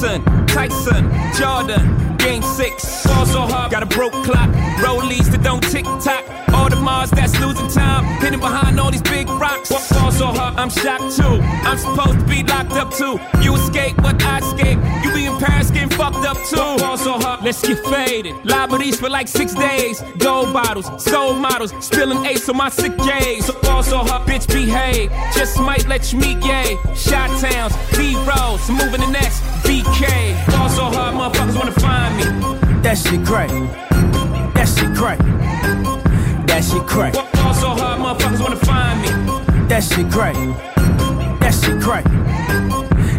Jackson, Tyson, Jordan, Game 6. Ball so hard, got a broke clock. Rollies that don't tick tock. All the Mars that's losing time. Hidden behind all these big rocks. Ball so hard, I'm shocked too. I'm supposed to be locked up too. You escape, but I escape. You be in Paris getting fucked up too. Ball so hard, let's get faded. Liberties for like six days. Gold bottles, soul models. Spilling ace on my sick days. So ball so hard, bitch behave. Just might let you meet yay. Shot towns, B rolls, moving the next BK. Ball so hard, motherfuckers wanna find me. That shit crack. That shit crack. That shit crack. Ball so hard, motherfuckers wanna find me. That shit crack. That shit crack.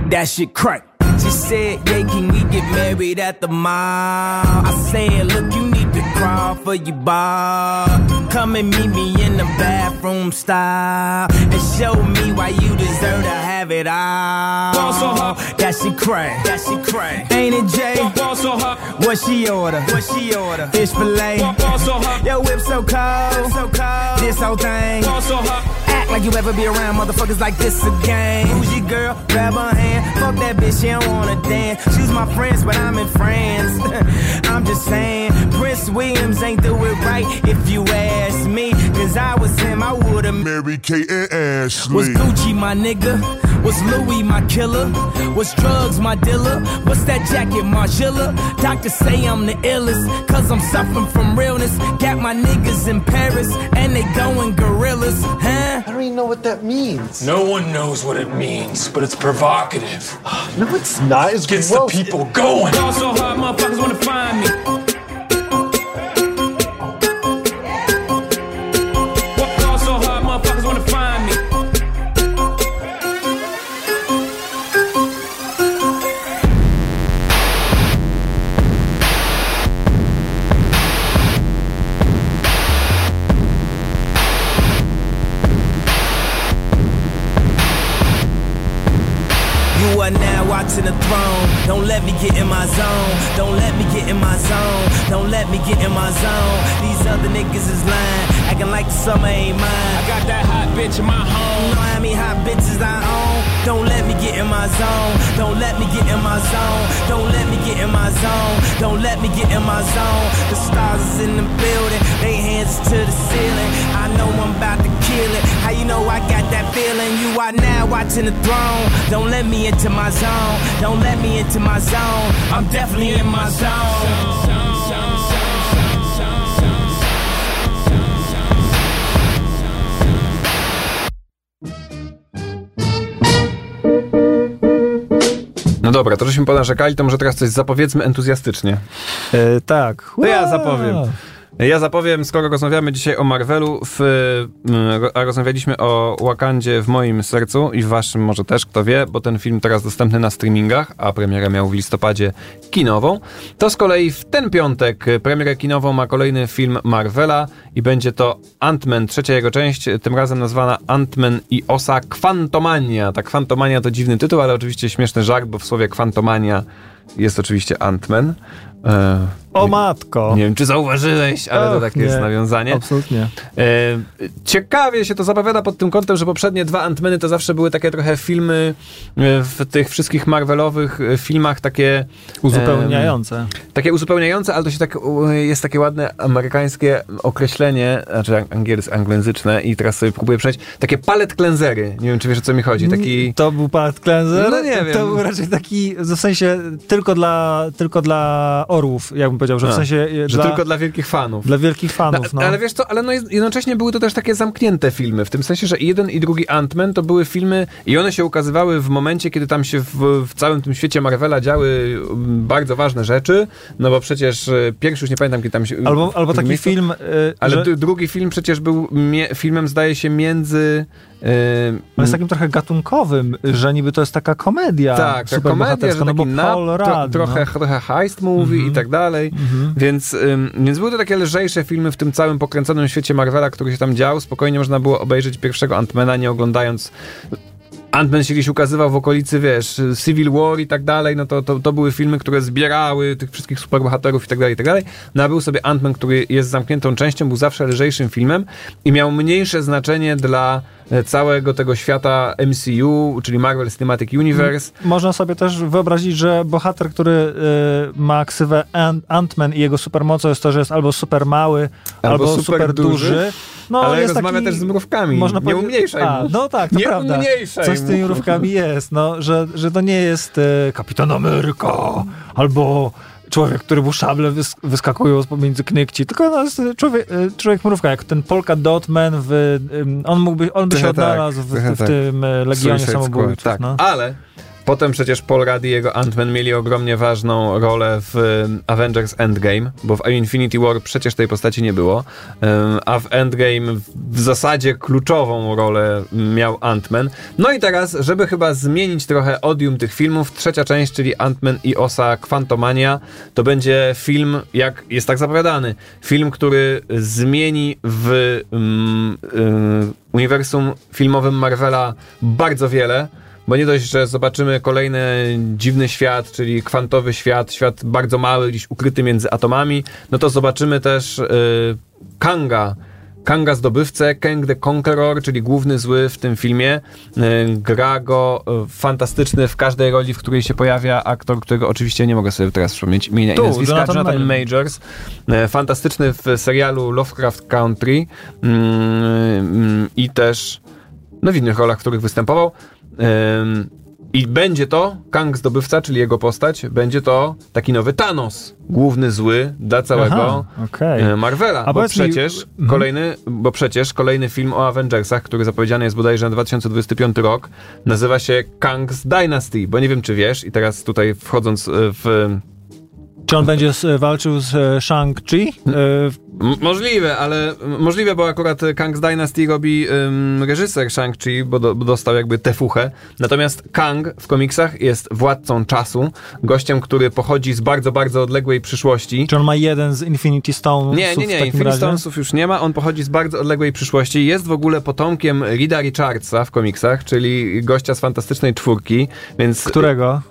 That shit crack. She said, yeah, can we get married at the mall? I said, look, you need crawl for you, bar. Come and meet me in the bathroom style. And show me why you deserve to have it all. Ball so hard. That shit crack. That shit crack. Ain't it, Jay? Ball so hard, What she order? What she order? Fish fillet. Yo, whip so cold. So cold. This whole thing. so. Act like you ever be around motherfuckers like this again. Who's your girl? Grab her hand. Fuck that bitch, she don't wanna dance. She's my friends, but I'm in France. <laughs> I'm just saying, Prince Williams ain't do it right if you ask me. Cause I was him, I would've Mary Kate and Ashley. was Gucci my nigga? Was Louis my killer? Was drugs my dealer? What's that jacket, Margilla? Doctors say I'm the illest, cause I'm suffering from realness. Got my niggas in Paris, and they going gorillas, huh? I don't even know what that means. No one knows what it means, but it's provocative. <gasps> No, it's not. It's Gets the people going. Ball so hard, motherfuckers wanna find me. Let me get in my zone. Don't let me get in my zone. Don't let me get in my zone. These other niggas is lying, acting like the summer ain't mine. I got that hot bitch in my home. You home. know how many hot bitches I own? Don't let me get in my zone. Don't let me get in my zone. Don't let me get in my zone. Don't let me get in my zone. The stars is in the building. They hands to the ceiling. I know I'm about to kill it. How you know I got that feeling? You are now watching the throne. Don't let me into my zone. Don't let me into my zone. I'm definitely in my zone. No dobra, to żeśmy ponarzekali, to może teraz coś zapowiedzmy entuzjastycznie. E, tak. To ja zapowiem. Ja zapowiem, skoro rozmawiamy dzisiaj o Marvelu, w, mm, a rozmawialiśmy o Wakandzie w moim sercu i w waszym może też, kto wie, bo ten film teraz dostępny na streamingach, a premierę miał w listopadzie kinową, to z kolei w ten piątek premierę kinową ma kolejny film Marvela i będzie to Ant-Man, trzecia jego część, tym razem nazwana Ant-Man i Osa Kwantomania. Ta Kwantomania to dziwny tytuł, ale oczywiście śmieszny żart, bo w słowie Kwantomania jest oczywiście Ant-Man. E, O matko. nie wiem, czy zauważyłeś, ale to takie nie. jest nawiązanie. Absolutnie. E, ciekawie się to zapowiada pod tym kątem, że poprzednie dwa Antmeny to zawsze były takie trochę filmy e, w tych wszystkich Marvelowych e, filmach takie Uzupełniające. takie uzupełniające, ale to się tak jest takie ładne amerykańskie określenie, znaczy angielskie, anglojęzyczne i teraz sobie próbuję przejść, takie palette cleansery. Nie wiem, czy wiesz o co mi chodzi. Taki To był palette cleanser? No nie wiem. To był raczej taki, w sensie tylko dla, tylko dla orłów, jakbym powiedział, że w A, sensie e, że dla, tylko dla wielkich fanów. dla wielkich fanów. No, Ale wiesz co, ale no jednocześnie były to też takie zamknięte filmy, w tym sensie, że i jeden i drugi Ant-Man to były filmy i one się ukazywały w momencie, kiedy tam się w, w całym tym świecie Marvela działy mm, bardzo ważne rzeczy, no bo przecież e, pierwszy już nie pamiętam, kiedy tam się... Albo, albo w taki miejscu- film, e, Ale że, drugi film przecież był filmem, zdaje się, między On jest takim trochę gatunkowym, że niby to jest taka komedia tak, ta komedia, że no bo Paul tro, Rudd, trochę, no. trochę heist movie Mhm. i tak dalej, więc, ym, więc były to takie lżejsze filmy w tym całym pokręconym świecie Marvela, który się tam dział. Spokojnie można było obejrzeć pierwszego Antmana, nie oglądając Ant-Man się gdzieś ukazywał w okolicy, wiesz, Civil War i tak dalej, no to, to, to były filmy, które zbierały tych wszystkich superbohaterów i tak dalej, i tak dalej. No a był sobie Ant-Man, który jest zamkniętą częścią, był zawsze lżejszym filmem i miał mniejsze znaczenie dla całego tego świata MCU, czyli Marvel Cinematic Universe. Można sobie też wyobrazić, że bohater, który y, ma ksywę Ant- Ant-Man i jego supermocą jest to, że jest albo super mały, Albo albo, super super, duży, duży. No, ale jest rozmawia taki, też z mrówkami. Można nie powiedzieć- umniejszaj A, mu. No tak, to nie prawda. umniejszaj Coś z tymi mrówkami jest, no, że, że to nie jest e, Kapitan Ameryka albo człowiek, który mu szable wys- wyskakują z pomiędzy knykci, tylko no, jest człowiek, e, człowiek mrówka, jak ten Polka Dotman w, on mógłby, on by się tak, odnalazł w, trochę w tak. tym e, Legionie Samobójców. Tak, No. ale potem przecież Paul Rudd i jego Ant-Man mieli ogromnie ważną rolę w Avengers Endgame, bo w Infinity War przecież tej postaci nie było, a w Endgame w zasadzie kluczową rolę miał Ant-Man. No i teraz, żeby chyba zmienić trochę odium tych filmów, trzecia część, czyli Ant-Man i Osa Quantumania, to będzie film, jak jest tak zapowiadany, film, który zmieni w um, um, uniwersum filmowym Marvela bardzo wiele, bo nie dość, że zobaczymy kolejny dziwny świat, czyli kwantowy świat, świat bardzo mały, gdzieś ukryty między atomami, no to zobaczymy też y, Kanga, Kanga zdobywcę, Kang the Conqueror, czyli główny zły w tym filmie. Y, gra go y, fantastyczny w każdej roli, w której się pojawia aktor, którego oczywiście nie mogę sobie teraz przypomnieć imienia Tu, i nazwiska. Jonathan Jonathan Majors. Y, Fantastyczny w serialu Lovecraft Country mm, i też no w innych rolach, w których występował. Ym, I będzie to Kang Zdobywca, czyli jego postać, będzie to taki nowy Thanos, główny zły dla całego Aha, okej. e, Marvela. A bo powiedz mi- przecież, Mhm. kolejny, bo przecież kolejny film o Avengersach, który zapowiedziany jest bodajże na 2025 rok, nazywa się Kang's Dynasty, bo nie wiem czy wiesz, i teraz tutaj wchodząc e, w Czy on będzie s- walczył z e, Shang-Chi? E, Możliwe, ale możliwe, bo akurat y, Kang's Dynasty robi ym, reżyser Shang-Chi, bo, do, bo dostał jakby tę fuchę. Natomiast Kang w komiksach jest władcą czasu, gościem, który pochodzi z bardzo, bardzo odległej przyszłości. czy on ma jeden z Infinity Stones? Nie, nie, nie, Infinity razie? Stonesów już nie ma, on pochodzi z bardzo odległej przyszłości. Jest w ogóle potomkiem Rida Richardsa w komiksach, czyli gościa z Fantastycznej Czwórki, więc... Którego?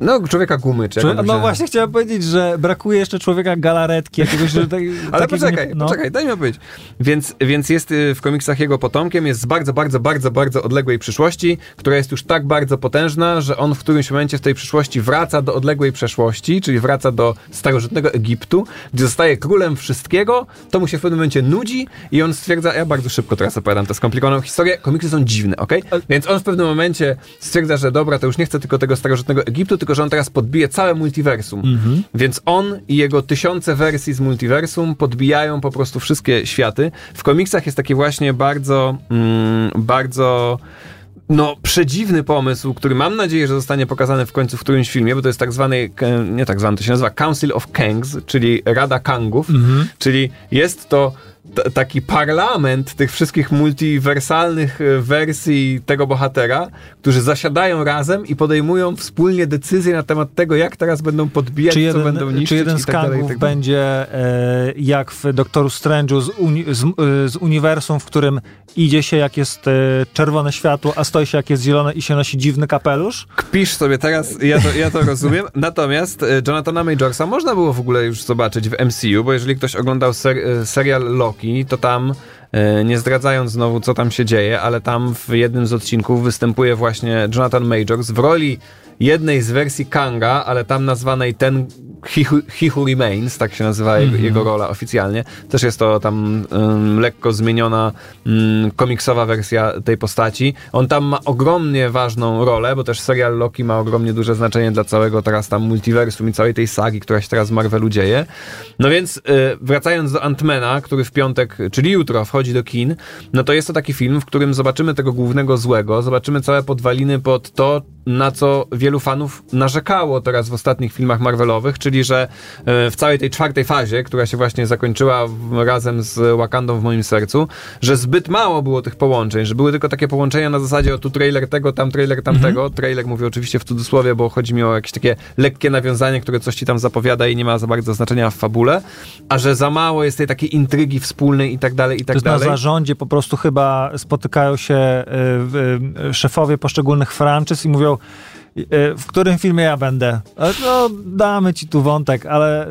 No, człowieka gumy, czy on no się- właśnie chciałem powiedzieć, że brakuje jeszcze człowieka galaretki, jakiegoś... Że tak, <laughs> Ale poczekaj, nie- no. poczekaj, daj mi opowiedzieć. Więc, więc jest y, w komiksach jego potomkiem, jest z bardzo, bardzo, bardzo, bardzo odległej przyszłości, która jest już tak bardzo potężna, że on w którymś momencie w tej przyszłości wraca do odległej przeszłości, czyli wraca do starożytnego Egiptu, gdzie zostaje królem wszystkiego, to mu się w pewnym momencie nudzi i on stwierdza, ja bardzo szybko teraz opowiadam tę skomplikowaną historię, komiksy są dziwne, okej? Więc on w pewnym momencie stwierdza, że dobra, to już nie chce tylko tego starożytnego Egiptu, tylko że on teraz podbije całe multiversum. Więc on i jego tysiące wersji z multiversum podbijają po prostu wszystkie światy. W komiksach jest taki właśnie bardzo, mm, bardzo no, przedziwny pomysł, który mam nadzieję, że zostanie pokazany w końcu w którymś filmie, bo to jest tak zwany, e, nie tak zwany, to się nazywa Council of Kangs, czyli Rada Kangów, czyli jest to taki parlament tych wszystkich multiwersalnych e, wersji tego bohatera, którzy zasiadają razem i podejmują wspólnie decyzje na temat tego, jak teraz będą podbijać, Czy co jeden, będą niszczyć czy jeden z tak dalej, tak będzie e, jak w Doktoru Strange'u z, uni, z, e, z uniwersum, w którym idzie się jak jest e, czerwone światło, a stoi się jak jest zielone i się nosi dziwny kapelusz? Kpisz sobie teraz, ja to, ja to rozumiem. <laughs> Natomiast e, Jonathana Majorsa można było w ogóle już zobaczyć w MCU, bo jeżeli ktoś oglądał ser, e, serial Loki, to tam, e, nie zdradzając znowu co tam się dzieje, ale tam w jednym z odcinków występuje właśnie Jonathan Majors w roli jednej z wersji Kanga, ale tam nazwanej ten He He Who Remains, tak się nazywa jego, jego rola oficjalnie. Też jest to tam ym, lekko zmieniona ym, komiksowa wersja tej postaci. On tam ma ogromnie ważną rolę, bo też serial Loki ma ogromnie duże znaczenie dla całego teraz tam multiversum i całej tej sagi, która się teraz w Marvelu dzieje. No więc y, wracając do Antmana, który w piątek, czyli jutro wchodzi do kin, no to jest to taki film, w którym zobaczymy tego głównego złego, zobaczymy całe podwaliny pod to, na co wielu fanów narzekało teraz w ostatnich filmach Marvelowych, czyli że e, w całej tej czwartej fazie, która się właśnie zakończyła razem z Wakandą w moim sercu, że zbyt mało było tych połączeń, że były tylko takie połączenia na zasadzie o tu trailer tego, tam trailer tamtego. Mhm. Trailer mówię oczywiście w cudzysłowie, bo chodzi mi o jakieś takie lekkie nawiązanie, które coś ci tam zapowiada i nie ma za bardzo znaczenia w fabule, a że za mało jest tej takiej intrygi wspólnej i tak dalej, i To tak jest na dalej. zarządzie po prostu chyba spotykają się y, y, szefowie poszczególnych franczyz i mówią, y, w którym filmie ja będę. E, No, damy ci tu wątek, ale y,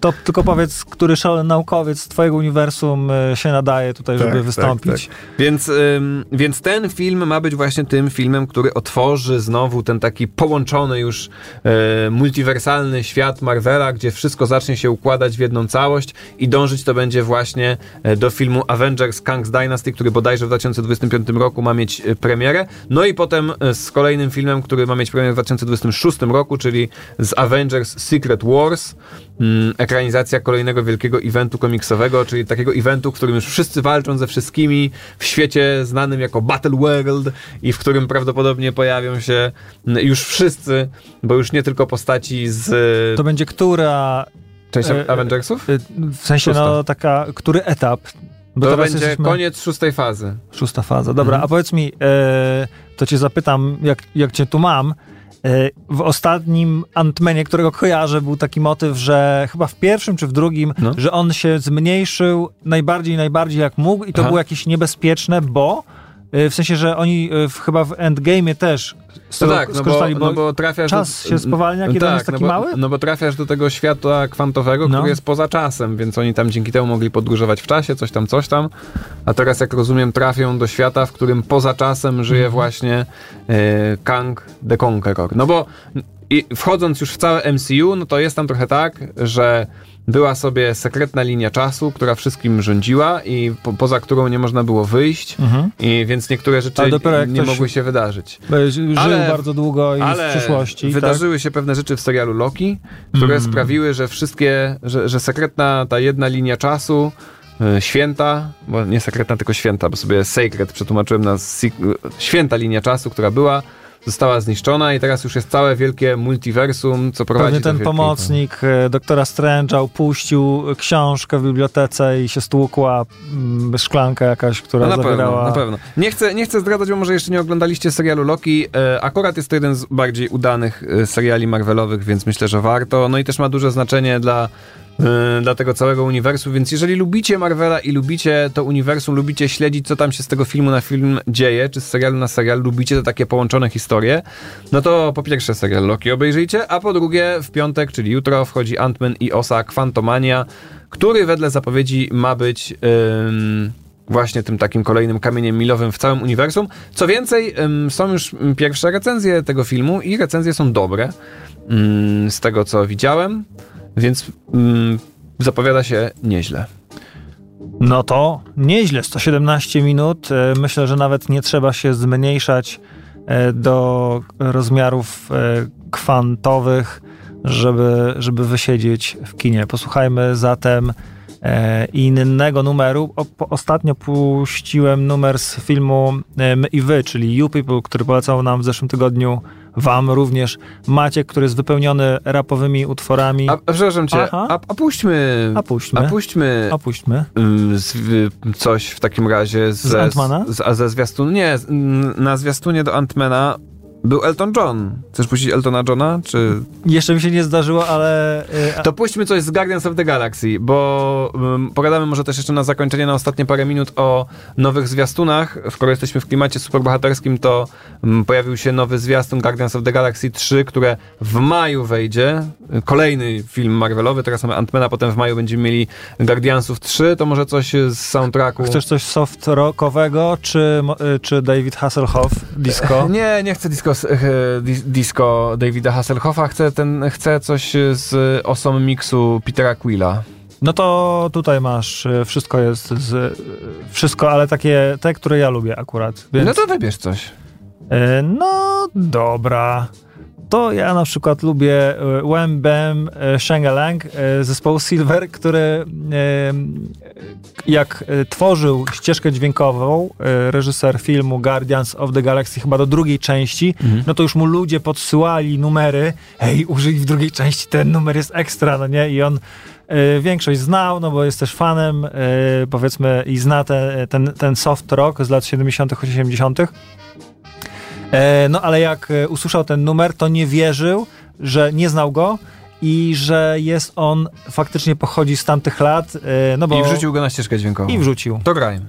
to tylko powiedz, który szalony naukowiec z twojego uniwersum y, się nadaje tutaj, żeby wystąpić. Tak, Więc, ym, więc ten film ma być właśnie tym filmem, który otworzy znowu ten taki połączony już e, multiwersalny świat Marvela, gdzie wszystko zacznie się układać w jedną całość i dążyć to będzie właśnie e, do filmu Avengers Kang's Dynasty, który bodajże w 2025 roku ma mieć e, premierę. No i potem e, z kolejnym filmem, który ma mieć premierę w 2026 roku, czyli z Avengers Secret Wars. Mm, ekranizacja kolejnego wielkiego eventu komiksowego, czyli takiego eventu, w którym już wszyscy walczą ze wszystkimi w świecie znanym jako Battle World i w którym prawdopodobnie pojawią się mm, już wszyscy, bo już nie tylko postaci z To będzie która... części e, Avengersów? y, W sensie, no, Szósta. taka, który etap? Bo To będzie jesteśmy- koniec szóstej fazy. Szósta faza. Dobra, Mhm. a powiedz mi, e, to cię zapytam, jak, jak cię tu mam. E, w ostatnim Antmenie, którego kojarzę, był taki motyw, że chyba w pierwszym czy w drugim, No. że on się zmniejszył najbardziej, najbardziej jak mógł i to Aha. było jakieś niebezpieczne, bo w sensie, że oni e, w, chyba w Endgame'ie też z No tak, no bo, skorzystali, bo, no bo trafiasz czas do, się spowalnia, kiedy on jest taki no bo, mały? No bo trafiasz do tego świata kwantowego, No. który jest poza czasem, więc oni tam dzięki temu mogli podróżować w czasie, coś tam, coś tam. A teraz, jak rozumiem, trafią do świata, w którym poza czasem żyje Mhm. właśnie e, Kang the Conqueror. No bo i wchodząc już w całe MCU, no to jest tam trochę tak, że była sobie sekretna linia czasu, która wszystkim rządziła i po, poza którą nie można było wyjść, Mhm. i więc niektóre rzeczy nie mogły się wydarzyć. Żył Ale- bardzo długo i Ale w przyszłości. tak? wydarzyły się pewne rzeczy w serialu Loki, które Mm. sprawiły, że wszystkie, że, że sekretna ta jedna linia czasu, y, święta, bo nie sekretna, tylko święta, bo sobie sacred przetłumaczyłem na święta linia czasu, która była, została zniszczona i teraz już jest całe wielkie multiversum, co prowadzi Pewnie ten pomocnik e, doktora Strange'a upuścił książkę w bibliotece i się stłukła mm, szklanka jakaś, która No na zawierała... pewno, na pewno. Nie chcę, nie chcę zdradzać, bo może jeszcze nie oglądaliście serialu Loki. E, akurat jest to jeden z bardziej udanych e, seriali Marvelowych, więc myślę, że warto. No i też ma duże znaczenie dla, e, dla tego całego uniwersum, więc jeżeli lubicie Marvela i lubicie to uniwersum, lubicie śledzić, co tam się z tego filmu na film dzieje, czy z serialu na serial, lubicie te takie połączone historie, no to po pierwsze serial Loki obejrzyjcie, a po drugie w piątek, czyli jutro wchodzi Ant-Man i Osa Quantumania, który wedle zapowiedzi ma być... ym, właśnie tym takim kolejnym kamieniem milowym w całym uniwersum. Co więcej, są już pierwsze recenzje tego filmu i recenzje są dobre z tego, co widziałem, więc ym, zapowiada się nieźle. No to nieźle, 117 minut. E, Myślę, że nawet nie trzeba się zmniejszać e, do rozmiarów e, kwantowych, żeby, żeby wysiedzieć w kinie. Posłuchajmy zatem innego numeru. Ostatnio puściłem numer z filmu My i Wy, czyli You People, który polecał nam w zeszłym tygodniu wam również Maciek, który jest wypełniony rapowymi utworami. A, a przepraszam cię, a, a puśćmy... A puśćmy. A puśćmy Opuśćmy. ym, z, y, coś w takim razie z, Z Antmana? Z, a ze zwiastun, nie, z, mm, na zwiastunie do Antmana był Elton John. Chcesz puścić Eltona Johna, czy... Jeszcze mi się nie zdarzyło, ale... y, a- To puśćmy coś z Guardians of the Galaxy, bo um, pogadamy może też jeszcze na zakończenie, na ostatnie parę minut o nowych zwiastunach. Skoro jesteśmy w klimacie superbohaterskim, to um, pojawił się nowy zwiastun Guardians of the Galaxy 3, które w maju wejdzie. Kolejny film Marvelowy, teraz mamy Ant-Mana, potem w maju będziemy mieli Guardiansów 3, to może coś z soundtracku. Chcesz coś soft rockowego, czy, y, czy David Hasselhoff disco? Nie, nie chcę disco, e, dis- disco Davida Hasselhoffa, chcę, ten, chcę coś z osą miksu Petera Quilla. No to tutaj masz, y, wszystko jest z, wszystko, ale takie, te, które ja lubię akurat. Więc, No to wybierz coś. no dobra. To ja na przykład lubię e, Wham Bam e, Shangalang e, zespołu Silver, który jak tworzył ścieżkę dźwiękową, reżyser filmu Guardians of the Galaxy chyba do drugiej części, no to już mu ludzie podsyłali numery, hej, użyj w drugiej części, ten numer jest ekstra, no nie? I on większość znał, no bo jest też fanem, powiedzmy, i zna te, ten, ten soft rock z lat 70., 80. E, no ale jak e, usłyszał ten numer, to nie wierzył, że nie znał go i że jest on, faktycznie pochodzi z tamtych lat. e, No bo I wrzucił go na ścieżkę dźwiękową. I wrzucił. To graj.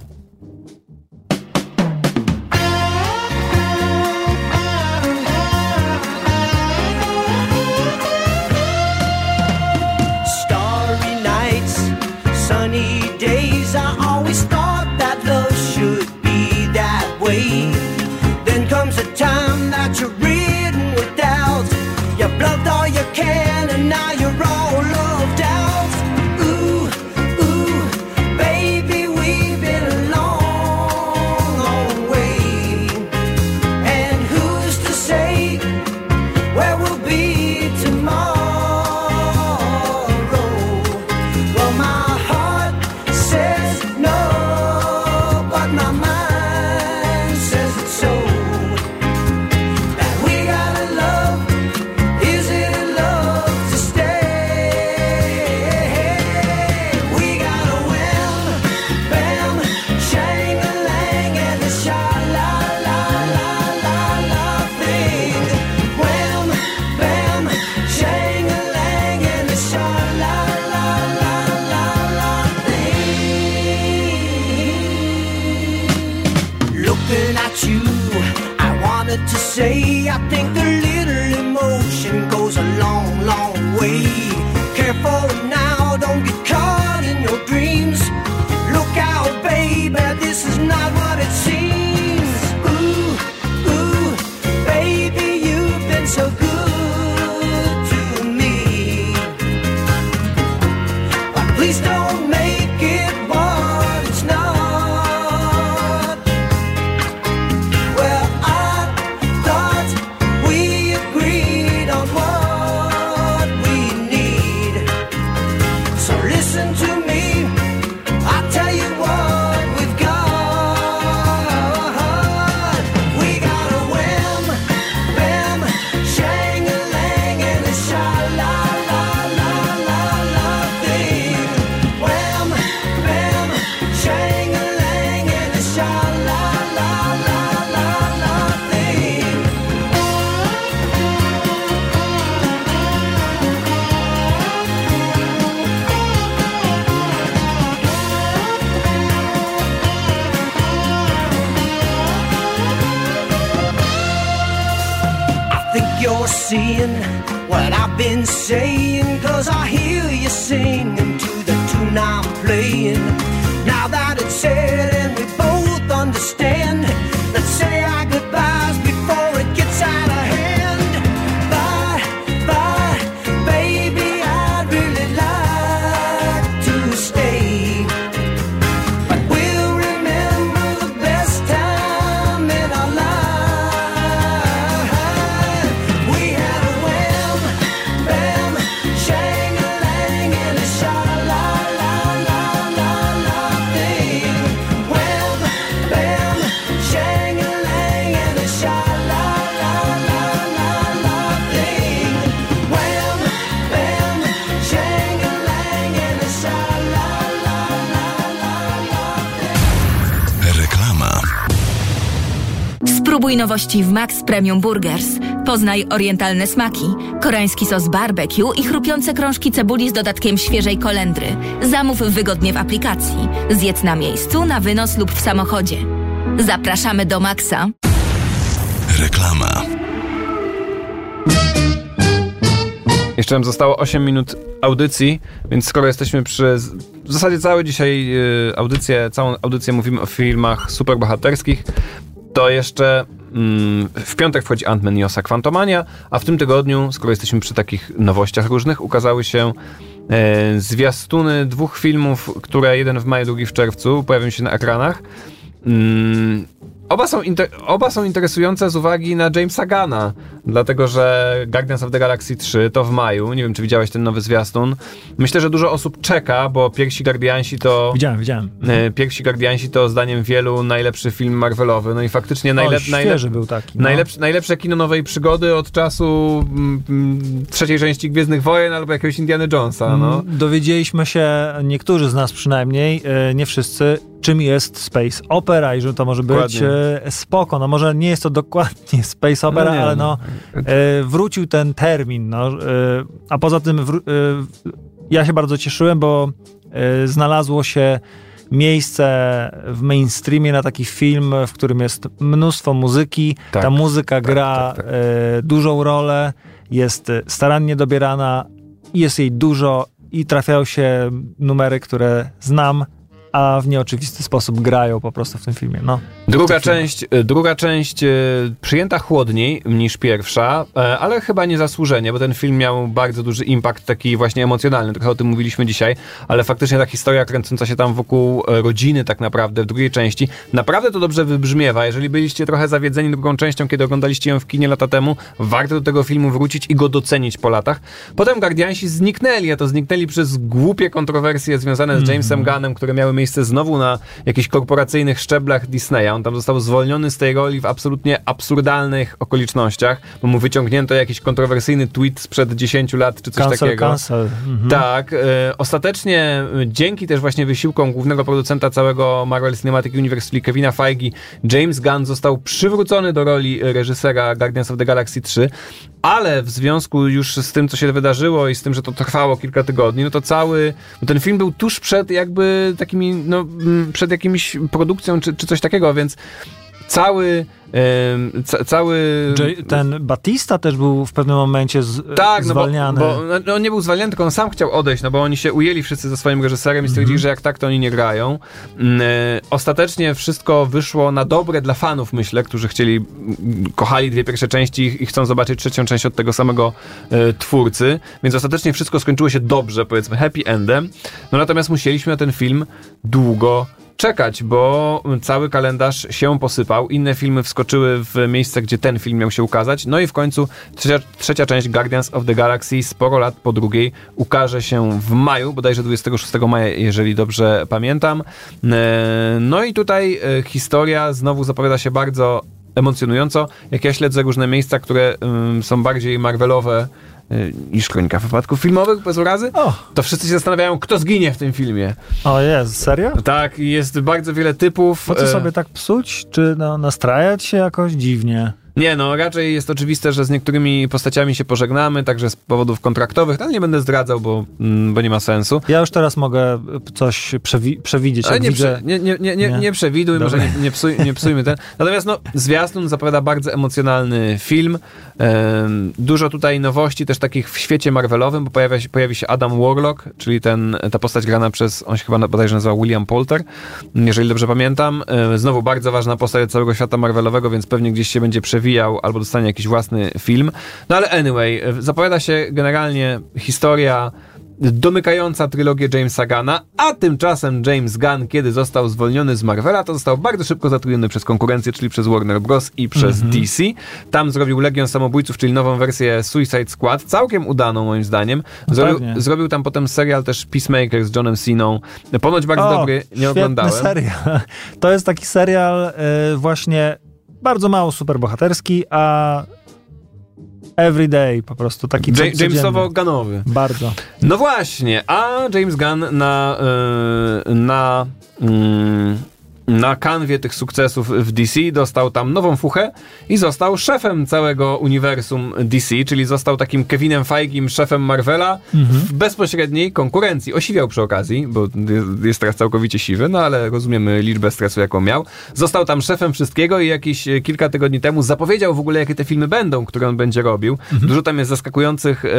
Spróbuj nowości w Max Premium Burgers. Poznaj orientalne smaki, koreański sos barbecue i chrupiące krążki cebuli z dodatkiem świeżej kolendry. Zamów wygodnie w aplikacji. Zjedz na miejscu, na wynos lub w samochodzie. Zapraszamy do Maxa. Reklama. Jeszcze nam zostało 8 minut audycji, więc skoro jesteśmy przy w zasadzie całe dzisiaj y, audycję, całą audycję mówimy o filmach superbohaterskich, to jeszcze w piątek wchodzi Ant-Man i Osa Quantumania, a w tym tygodniu, skoro jesteśmy przy takich nowościach różnych, ukazały się e, zwiastuny dwóch filmów, które jeden w maju, drugi w czerwcu pojawią się na ekranach. Oba są, oba są interesujące z uwagi na Jamesa Gana, dlatego że Guardians of the Galaxy 3 to w maju. Nie wiem, czy widziałeś ten nowy zwiastun. Myślę, że dużo osób czeka, bo pierwsi Guardiansi to. Widziałem, widziałem. e, Pierwsi Guardiansi to zdaniem wielu najlepszy film Marvelowy. No i faktycznie najlep- o, świeży był taki. No. najlepsze, najlepsze kino nowej przygody od czasu mm, mm, trzeciej części Gwiezdnych Wojen albo jakiegoś Indiana Jonesa. No. Mm, Dowiedzieliśmy się, niektórzy z nas przynajmniej, e, nie wszyscy, czym jest space opera i że to może być e, spoko. No może nie jest to dokładnie <laughs> space opera, No ale no. no, e, wrócił ten termin. No, e, a poza tym wró- e, ja się bardzo cieszyłem, bo e, znalazło się miejsce w mainstreamie na taki film, w którym jest mnóstwo muzyki. Tak, Ta muzyka gra tak, tak. e, dużą rolę, jest starannie dobierana jest jej dużo i trafiają się numery, które znam, a w nieoczywisty sposób grają po prostu w tym filmie. No. Druga część, e, druga część e, przyjęta chłodniej niż pierwsza, e, ale chyba niezasłużenie, bo ten film miał bardzo duży impact taki właśnie emocjonalny. Trochę o tym mówiliśmy dzisiaj, ale faktycznie ta historia kręcąca się tam wokół rodziny tak naprawdę w drugiej części, naprawdę to dobrze wybrzmiewa. Jeżeli byliście trochę zawiedzeni drugą częścią, kiedy oglądaliście ją w kinie lata temu, warto do tego filmu wrócić i go docenić po latach. Potem Guardiansi zniknęli, a to zniknęli przez głupie kontrowersje związane z Jamesem Gunnem, które miały miejsce znowu na jakichś korporacyjnych szczeblach Disneya. On tam został zwolniony z tej roli w absolutnie absurdalnych okolicznościach, bo mu wyciągnięto jakiś kontrowersyjny tweet sprzed 10 lat czy coś Cancel, takiego. cancel. Mhm. Tak, e, ostatecznie e, dzięki też właśnie wysiłkom głównego producenta całego Marvel Cinematic Universe, czyli Kevina Feige, James Gunn został przywrócony do roli reżysera Guardians of the Galaxy 3, ale w związku już z tym, co się wydarzyło i z tym, że to trwało kilka tygodni, no to cały, no ten film był tuż przed jakby takimi, no mm, przed jakimiś produkcją czy, czy coś takiego, więc cały, ca, cały... Ten Batista też był w pewnym momencie z, Tak, no bo, zwalniany. bo no, on nie był zwalniany, tylko on sam chciał odejść, no bo oni się ujęli wszyscy ze swoim reżyserem i stwierdzili, że jak tak, to oni nie grają. Mm, e, ostatecznie wszystko wyszło na dobre dla fanów, myślę, którzy chcieli, mm, kochali dwie pierwsze części i- i chcą zobaczyć trzecią część od tego samego e, twórcy, więc ostatecznie wszystko skończyło się dobrze, powiedzmy, happy endem. No natomiast musieliśmy na ten film długo czekać, bo cały kalendarz się posypał. Inne filmy wskoczyły w miejsce, gdzie ten film miał się ukazać. No i w końcu trzecia, trzecia część Guardians of the Galaxy sporo lat po drugiej ukaże się w maju, bodajże 26 maja, jeżeli dobrze pamiętam. E, No i tutaj e, historia znowu zapowiada się bardzo emocjonująco. Jak ja śledzę różne miejsca, które są bardziej Marvelowe niż kronika wypadków filmowych bez urazy, O. to wszyscy się zastanawiają, kto zginie w tym filmie. O jest, serio? Tak, i jest bardzo wiele typów. Po co e, sobie tak psuć? Czy no, nastrajać się jakoś dziwnie? Nie, no raczej jest oczywiste, że z niektórymi postaciami się pożegnamy, także z powodów kontraktowych, ale nie będę zdradzał, bo, mm, bo nie ma sensu. Ja już teraz mogę coś przewi- przewidzieć, Ale nie, widzę. prze, nie, nie, nie, nie, Nie. nie przewiduj, Dobra. może nie, nie, psuj, nie psujmy ten. Natomiast no, zwiastun zapowiada bardzo emocjonalny film. Dużo tutaj nowości też takich w świecie Marvelowym, bo pojawia się, pojawi się Adam Warlock, czyli ten, ta postać grana przez, on się chyba bodajże nazywa William Poulter, jeżeli dobrze pamiętam. Znowu bardzo ważna postać całego świata Marvelowego, więc pewnie gdzieś się będzie przewijał albo dostanie jakiś własny film. No ale anyway, e, zapowiada się generalnie historia domykająca trylogię Jamesa Guna, a tymczasem James Gunn, kiedy został zwolniony z Marvela, to został bardzo szybko zatrudniony przez konkurencję, czyli przez Warner Bros. i przez DC. Tam zrobił Legion Samobójców, czyli nową wersję Suicide Squad, całkiem udaną moim zdaniem. Zrobił, pewnie. zrobił tam potem serial też Peacemaker z Johnem Ceną. Ponoć bardzo dobry, nie oglądałem. serial. <laughs> To jest taki serial e, właśnie bardzo mało superbohaterski, a everyday po prostu, taki co- Ja- Jamesowo codzienny. Gunowy. Bardzo. No właśnie, a James Gunn na, y, na, mm, na kanwie tych sukcesów w DC dostał tam nową fuchę i został szefem całego uniwersum DC, czyli został takim Kevinem Feigim, szefem Marvela w bezpośredniej konkurencji. Osiwiał przy okazji, bo jest- teraz całkowicie siwy, no ale rozumiemy liczbę stresu, jaką miał. Został tam szefem wszystkiego i jakieś e, kilka tygodni temu zapowiedział w ogóle, jakie te filmy będą, które on będzie robił. Dużo tam jest zaskakujących e,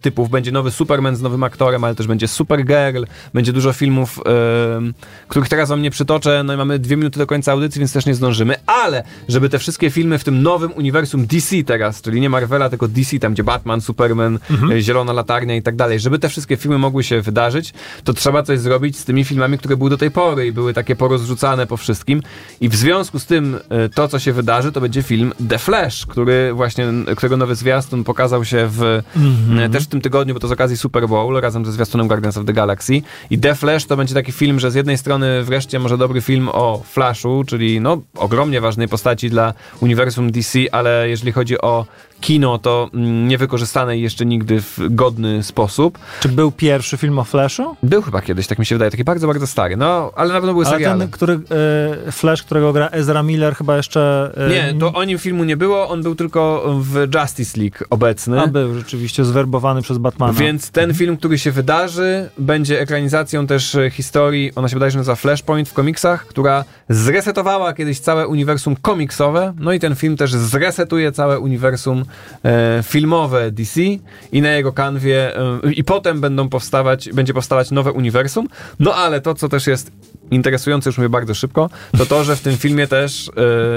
typów. Będzie nowy Superman z nowym aktorem, ale też będzie Supergirl, będzie dużo filmów, e, których teraz wam nie przytoczę. No i mamy mamy dwie minuty do końca audycji, więc też nie zdążymy, ale żeby te wszystkie filmy w tym nowym uniwersum DC teraz, czyli nie Marvela, tylko DC, tam gdzie Batman, Superman, Mhm. e, Zielona Latarnia i tak dalej, żeby te wszystkie filmy mogły się wydarzyć, to trzeba coś zrobić z tymi filmami, które były do tej pory i były takie porozrzucane po wszystkim. I w związku z tym e, to, co się wydarzy, to będzie film The Flash, który właśnie, którego nowy zwiastun pokazał się w, Mhm. e, też w tym tygodniu, bo to z okazji Super Bowl, razem ze zwiastunem Guardians of the Galaxy. I The Flash to będzie taki film, że z jednej strony wreszcie może dobry film o Flashu, czyli no ogromnie ważnej postaci dla uniwersum DC, ale jeżeli chodzi o kino, to mm, niewykorzystanej jeszcze nigdy w godny sposób. Czy był pierwszy film o Flashu? Był chyba kiedyś, tak mi się wydaje, taki bardzo, bardzo stary. No, ale na pewno były Ale seriale. ten, który, e, Flash, którego gra Ezra Miller, chyba jeszcze... e, Nie, to o nim filmu nie było, on był tylko w Justice League obecny. A był rzeczywiście zwerbowany przez Batmana. Więc ten film, który się wydarzy, będzie ekranizacją też e, historii, ona się wydaje, że nazywa Flashpoint w komiksach, która zresetowała kiedyś całe uniwersum komiksowe, no i ten film też zresetuje całe uniwersum filmowe DC i na jego kanwie e, i potem będą powstawać, będzie powstawać nowe uniwersum, no ale to, co też jest interesujące, już mówię bardzo szybko, to to, że w tym filmie też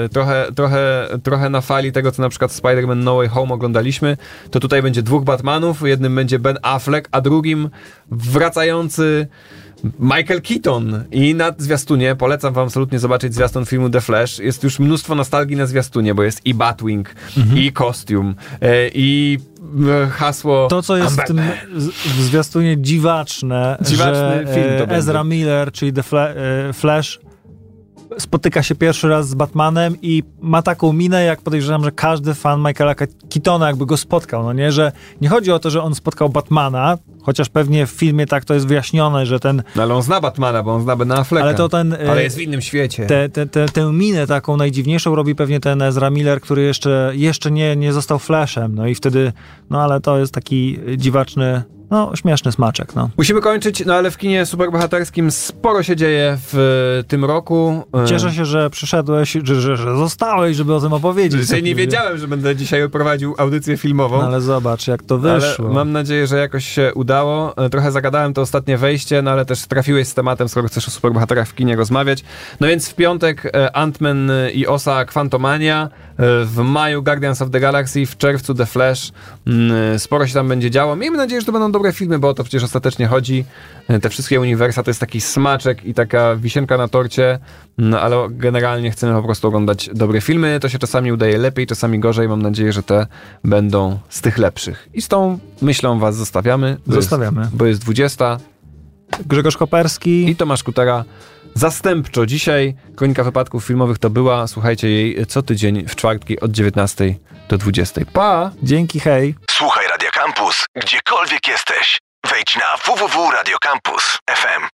e, trochę, trochę, trochę na fali tego, co na przykład Spider-Man No Way Home oglądaliśmy, to tutaj będzie dwóch Batmanów, jednym będzie Ben Affleck, a drugim wracający Michael Keaton. I na zwiastunie, polecam wam absolutnie zobaczyć zwiastun filmu The Flash, jest już mnóstwo nostalgii na zwiastunie, bo jest i Batwing, i kostium, e, i e, hasło... To, co jest w tym w zwiastunie dziwaczne, Dziwaczny że film to e, Ezra będzie. Miller, czyli The Fla Flash, spotyka się pierwszy raz z Batmanem i ma taką minę, jak podejrzewam, że każdy fan Michaela Ke- Keatona jakby go spotkał, no nie? Że nie chodzi o to, że on spotkał Batmana, chociaż pewnie w filmie tak to jest wyjaśnione, że ten... No ale on zna Batmana, bo on zna Ben Afflecka. Ale to ten... e, Ale jest w innym świecie. Te, te, te, tę minę taką najdziwniejszą robi pewnie ten Ezra Miller, który jeszcze, jeszcze nie, nie został Flashem, no i wtedy, no ale to jest taki dziwaczny, no śmieszny smaczek, no. Musimy kończyć, no ale w kinie superbohaterskim sporo się dzieje w e, tym roku. E, Cieszę się, że przyszedłeś, że, że, że zostałeś, żeby o tym opowiedzieć. Dzisiaj nie wiedziałem, że będę dzisiaj prowadził audycję filmową. No ale zobacz, jak to Ale wyszło. mam nadzieję, że jakoś się udało. E, Trochę zagadałem to ostatnie wejście, no ale też trafiłeś z tematem, skoro chcesz o superbohaterach w kinie rozmawiać. No więc w piątek Ant-Man i Osa Quantumania, w maju Guardians of the Galaxy, w czerwcu The Flash. Mm, Sporo się tam będzie działo. Miejmy nadzieję, że to będą dobre filmy, bo o to przecież ostatecznie chodzi. E, Te wszystkie uniwersa to jest taki smaczek i taka wisienka na torcie, no ale generalnie chcemy po prostu oglądać dobre filmy. To się czasami udaje lepiej, czasami gorzej. Mam nadzieję, że te będą z tych lepszych. I z tą myślą was zostawiamy. bo Zostawiamy. Jest, bo jest 20 Grzegorz Koperski. i Tomasz Kutera. Zastępczo dzisiaj Kronika Wypadków Filmowych to była. Słuchajcie jej co tydzień w czwartki od 19 do 20. Pa! Dzięki, hej. Słuchaj Radio Campus, gdziekolwiek jesteś. Wejdź na www.radiocampus.fm.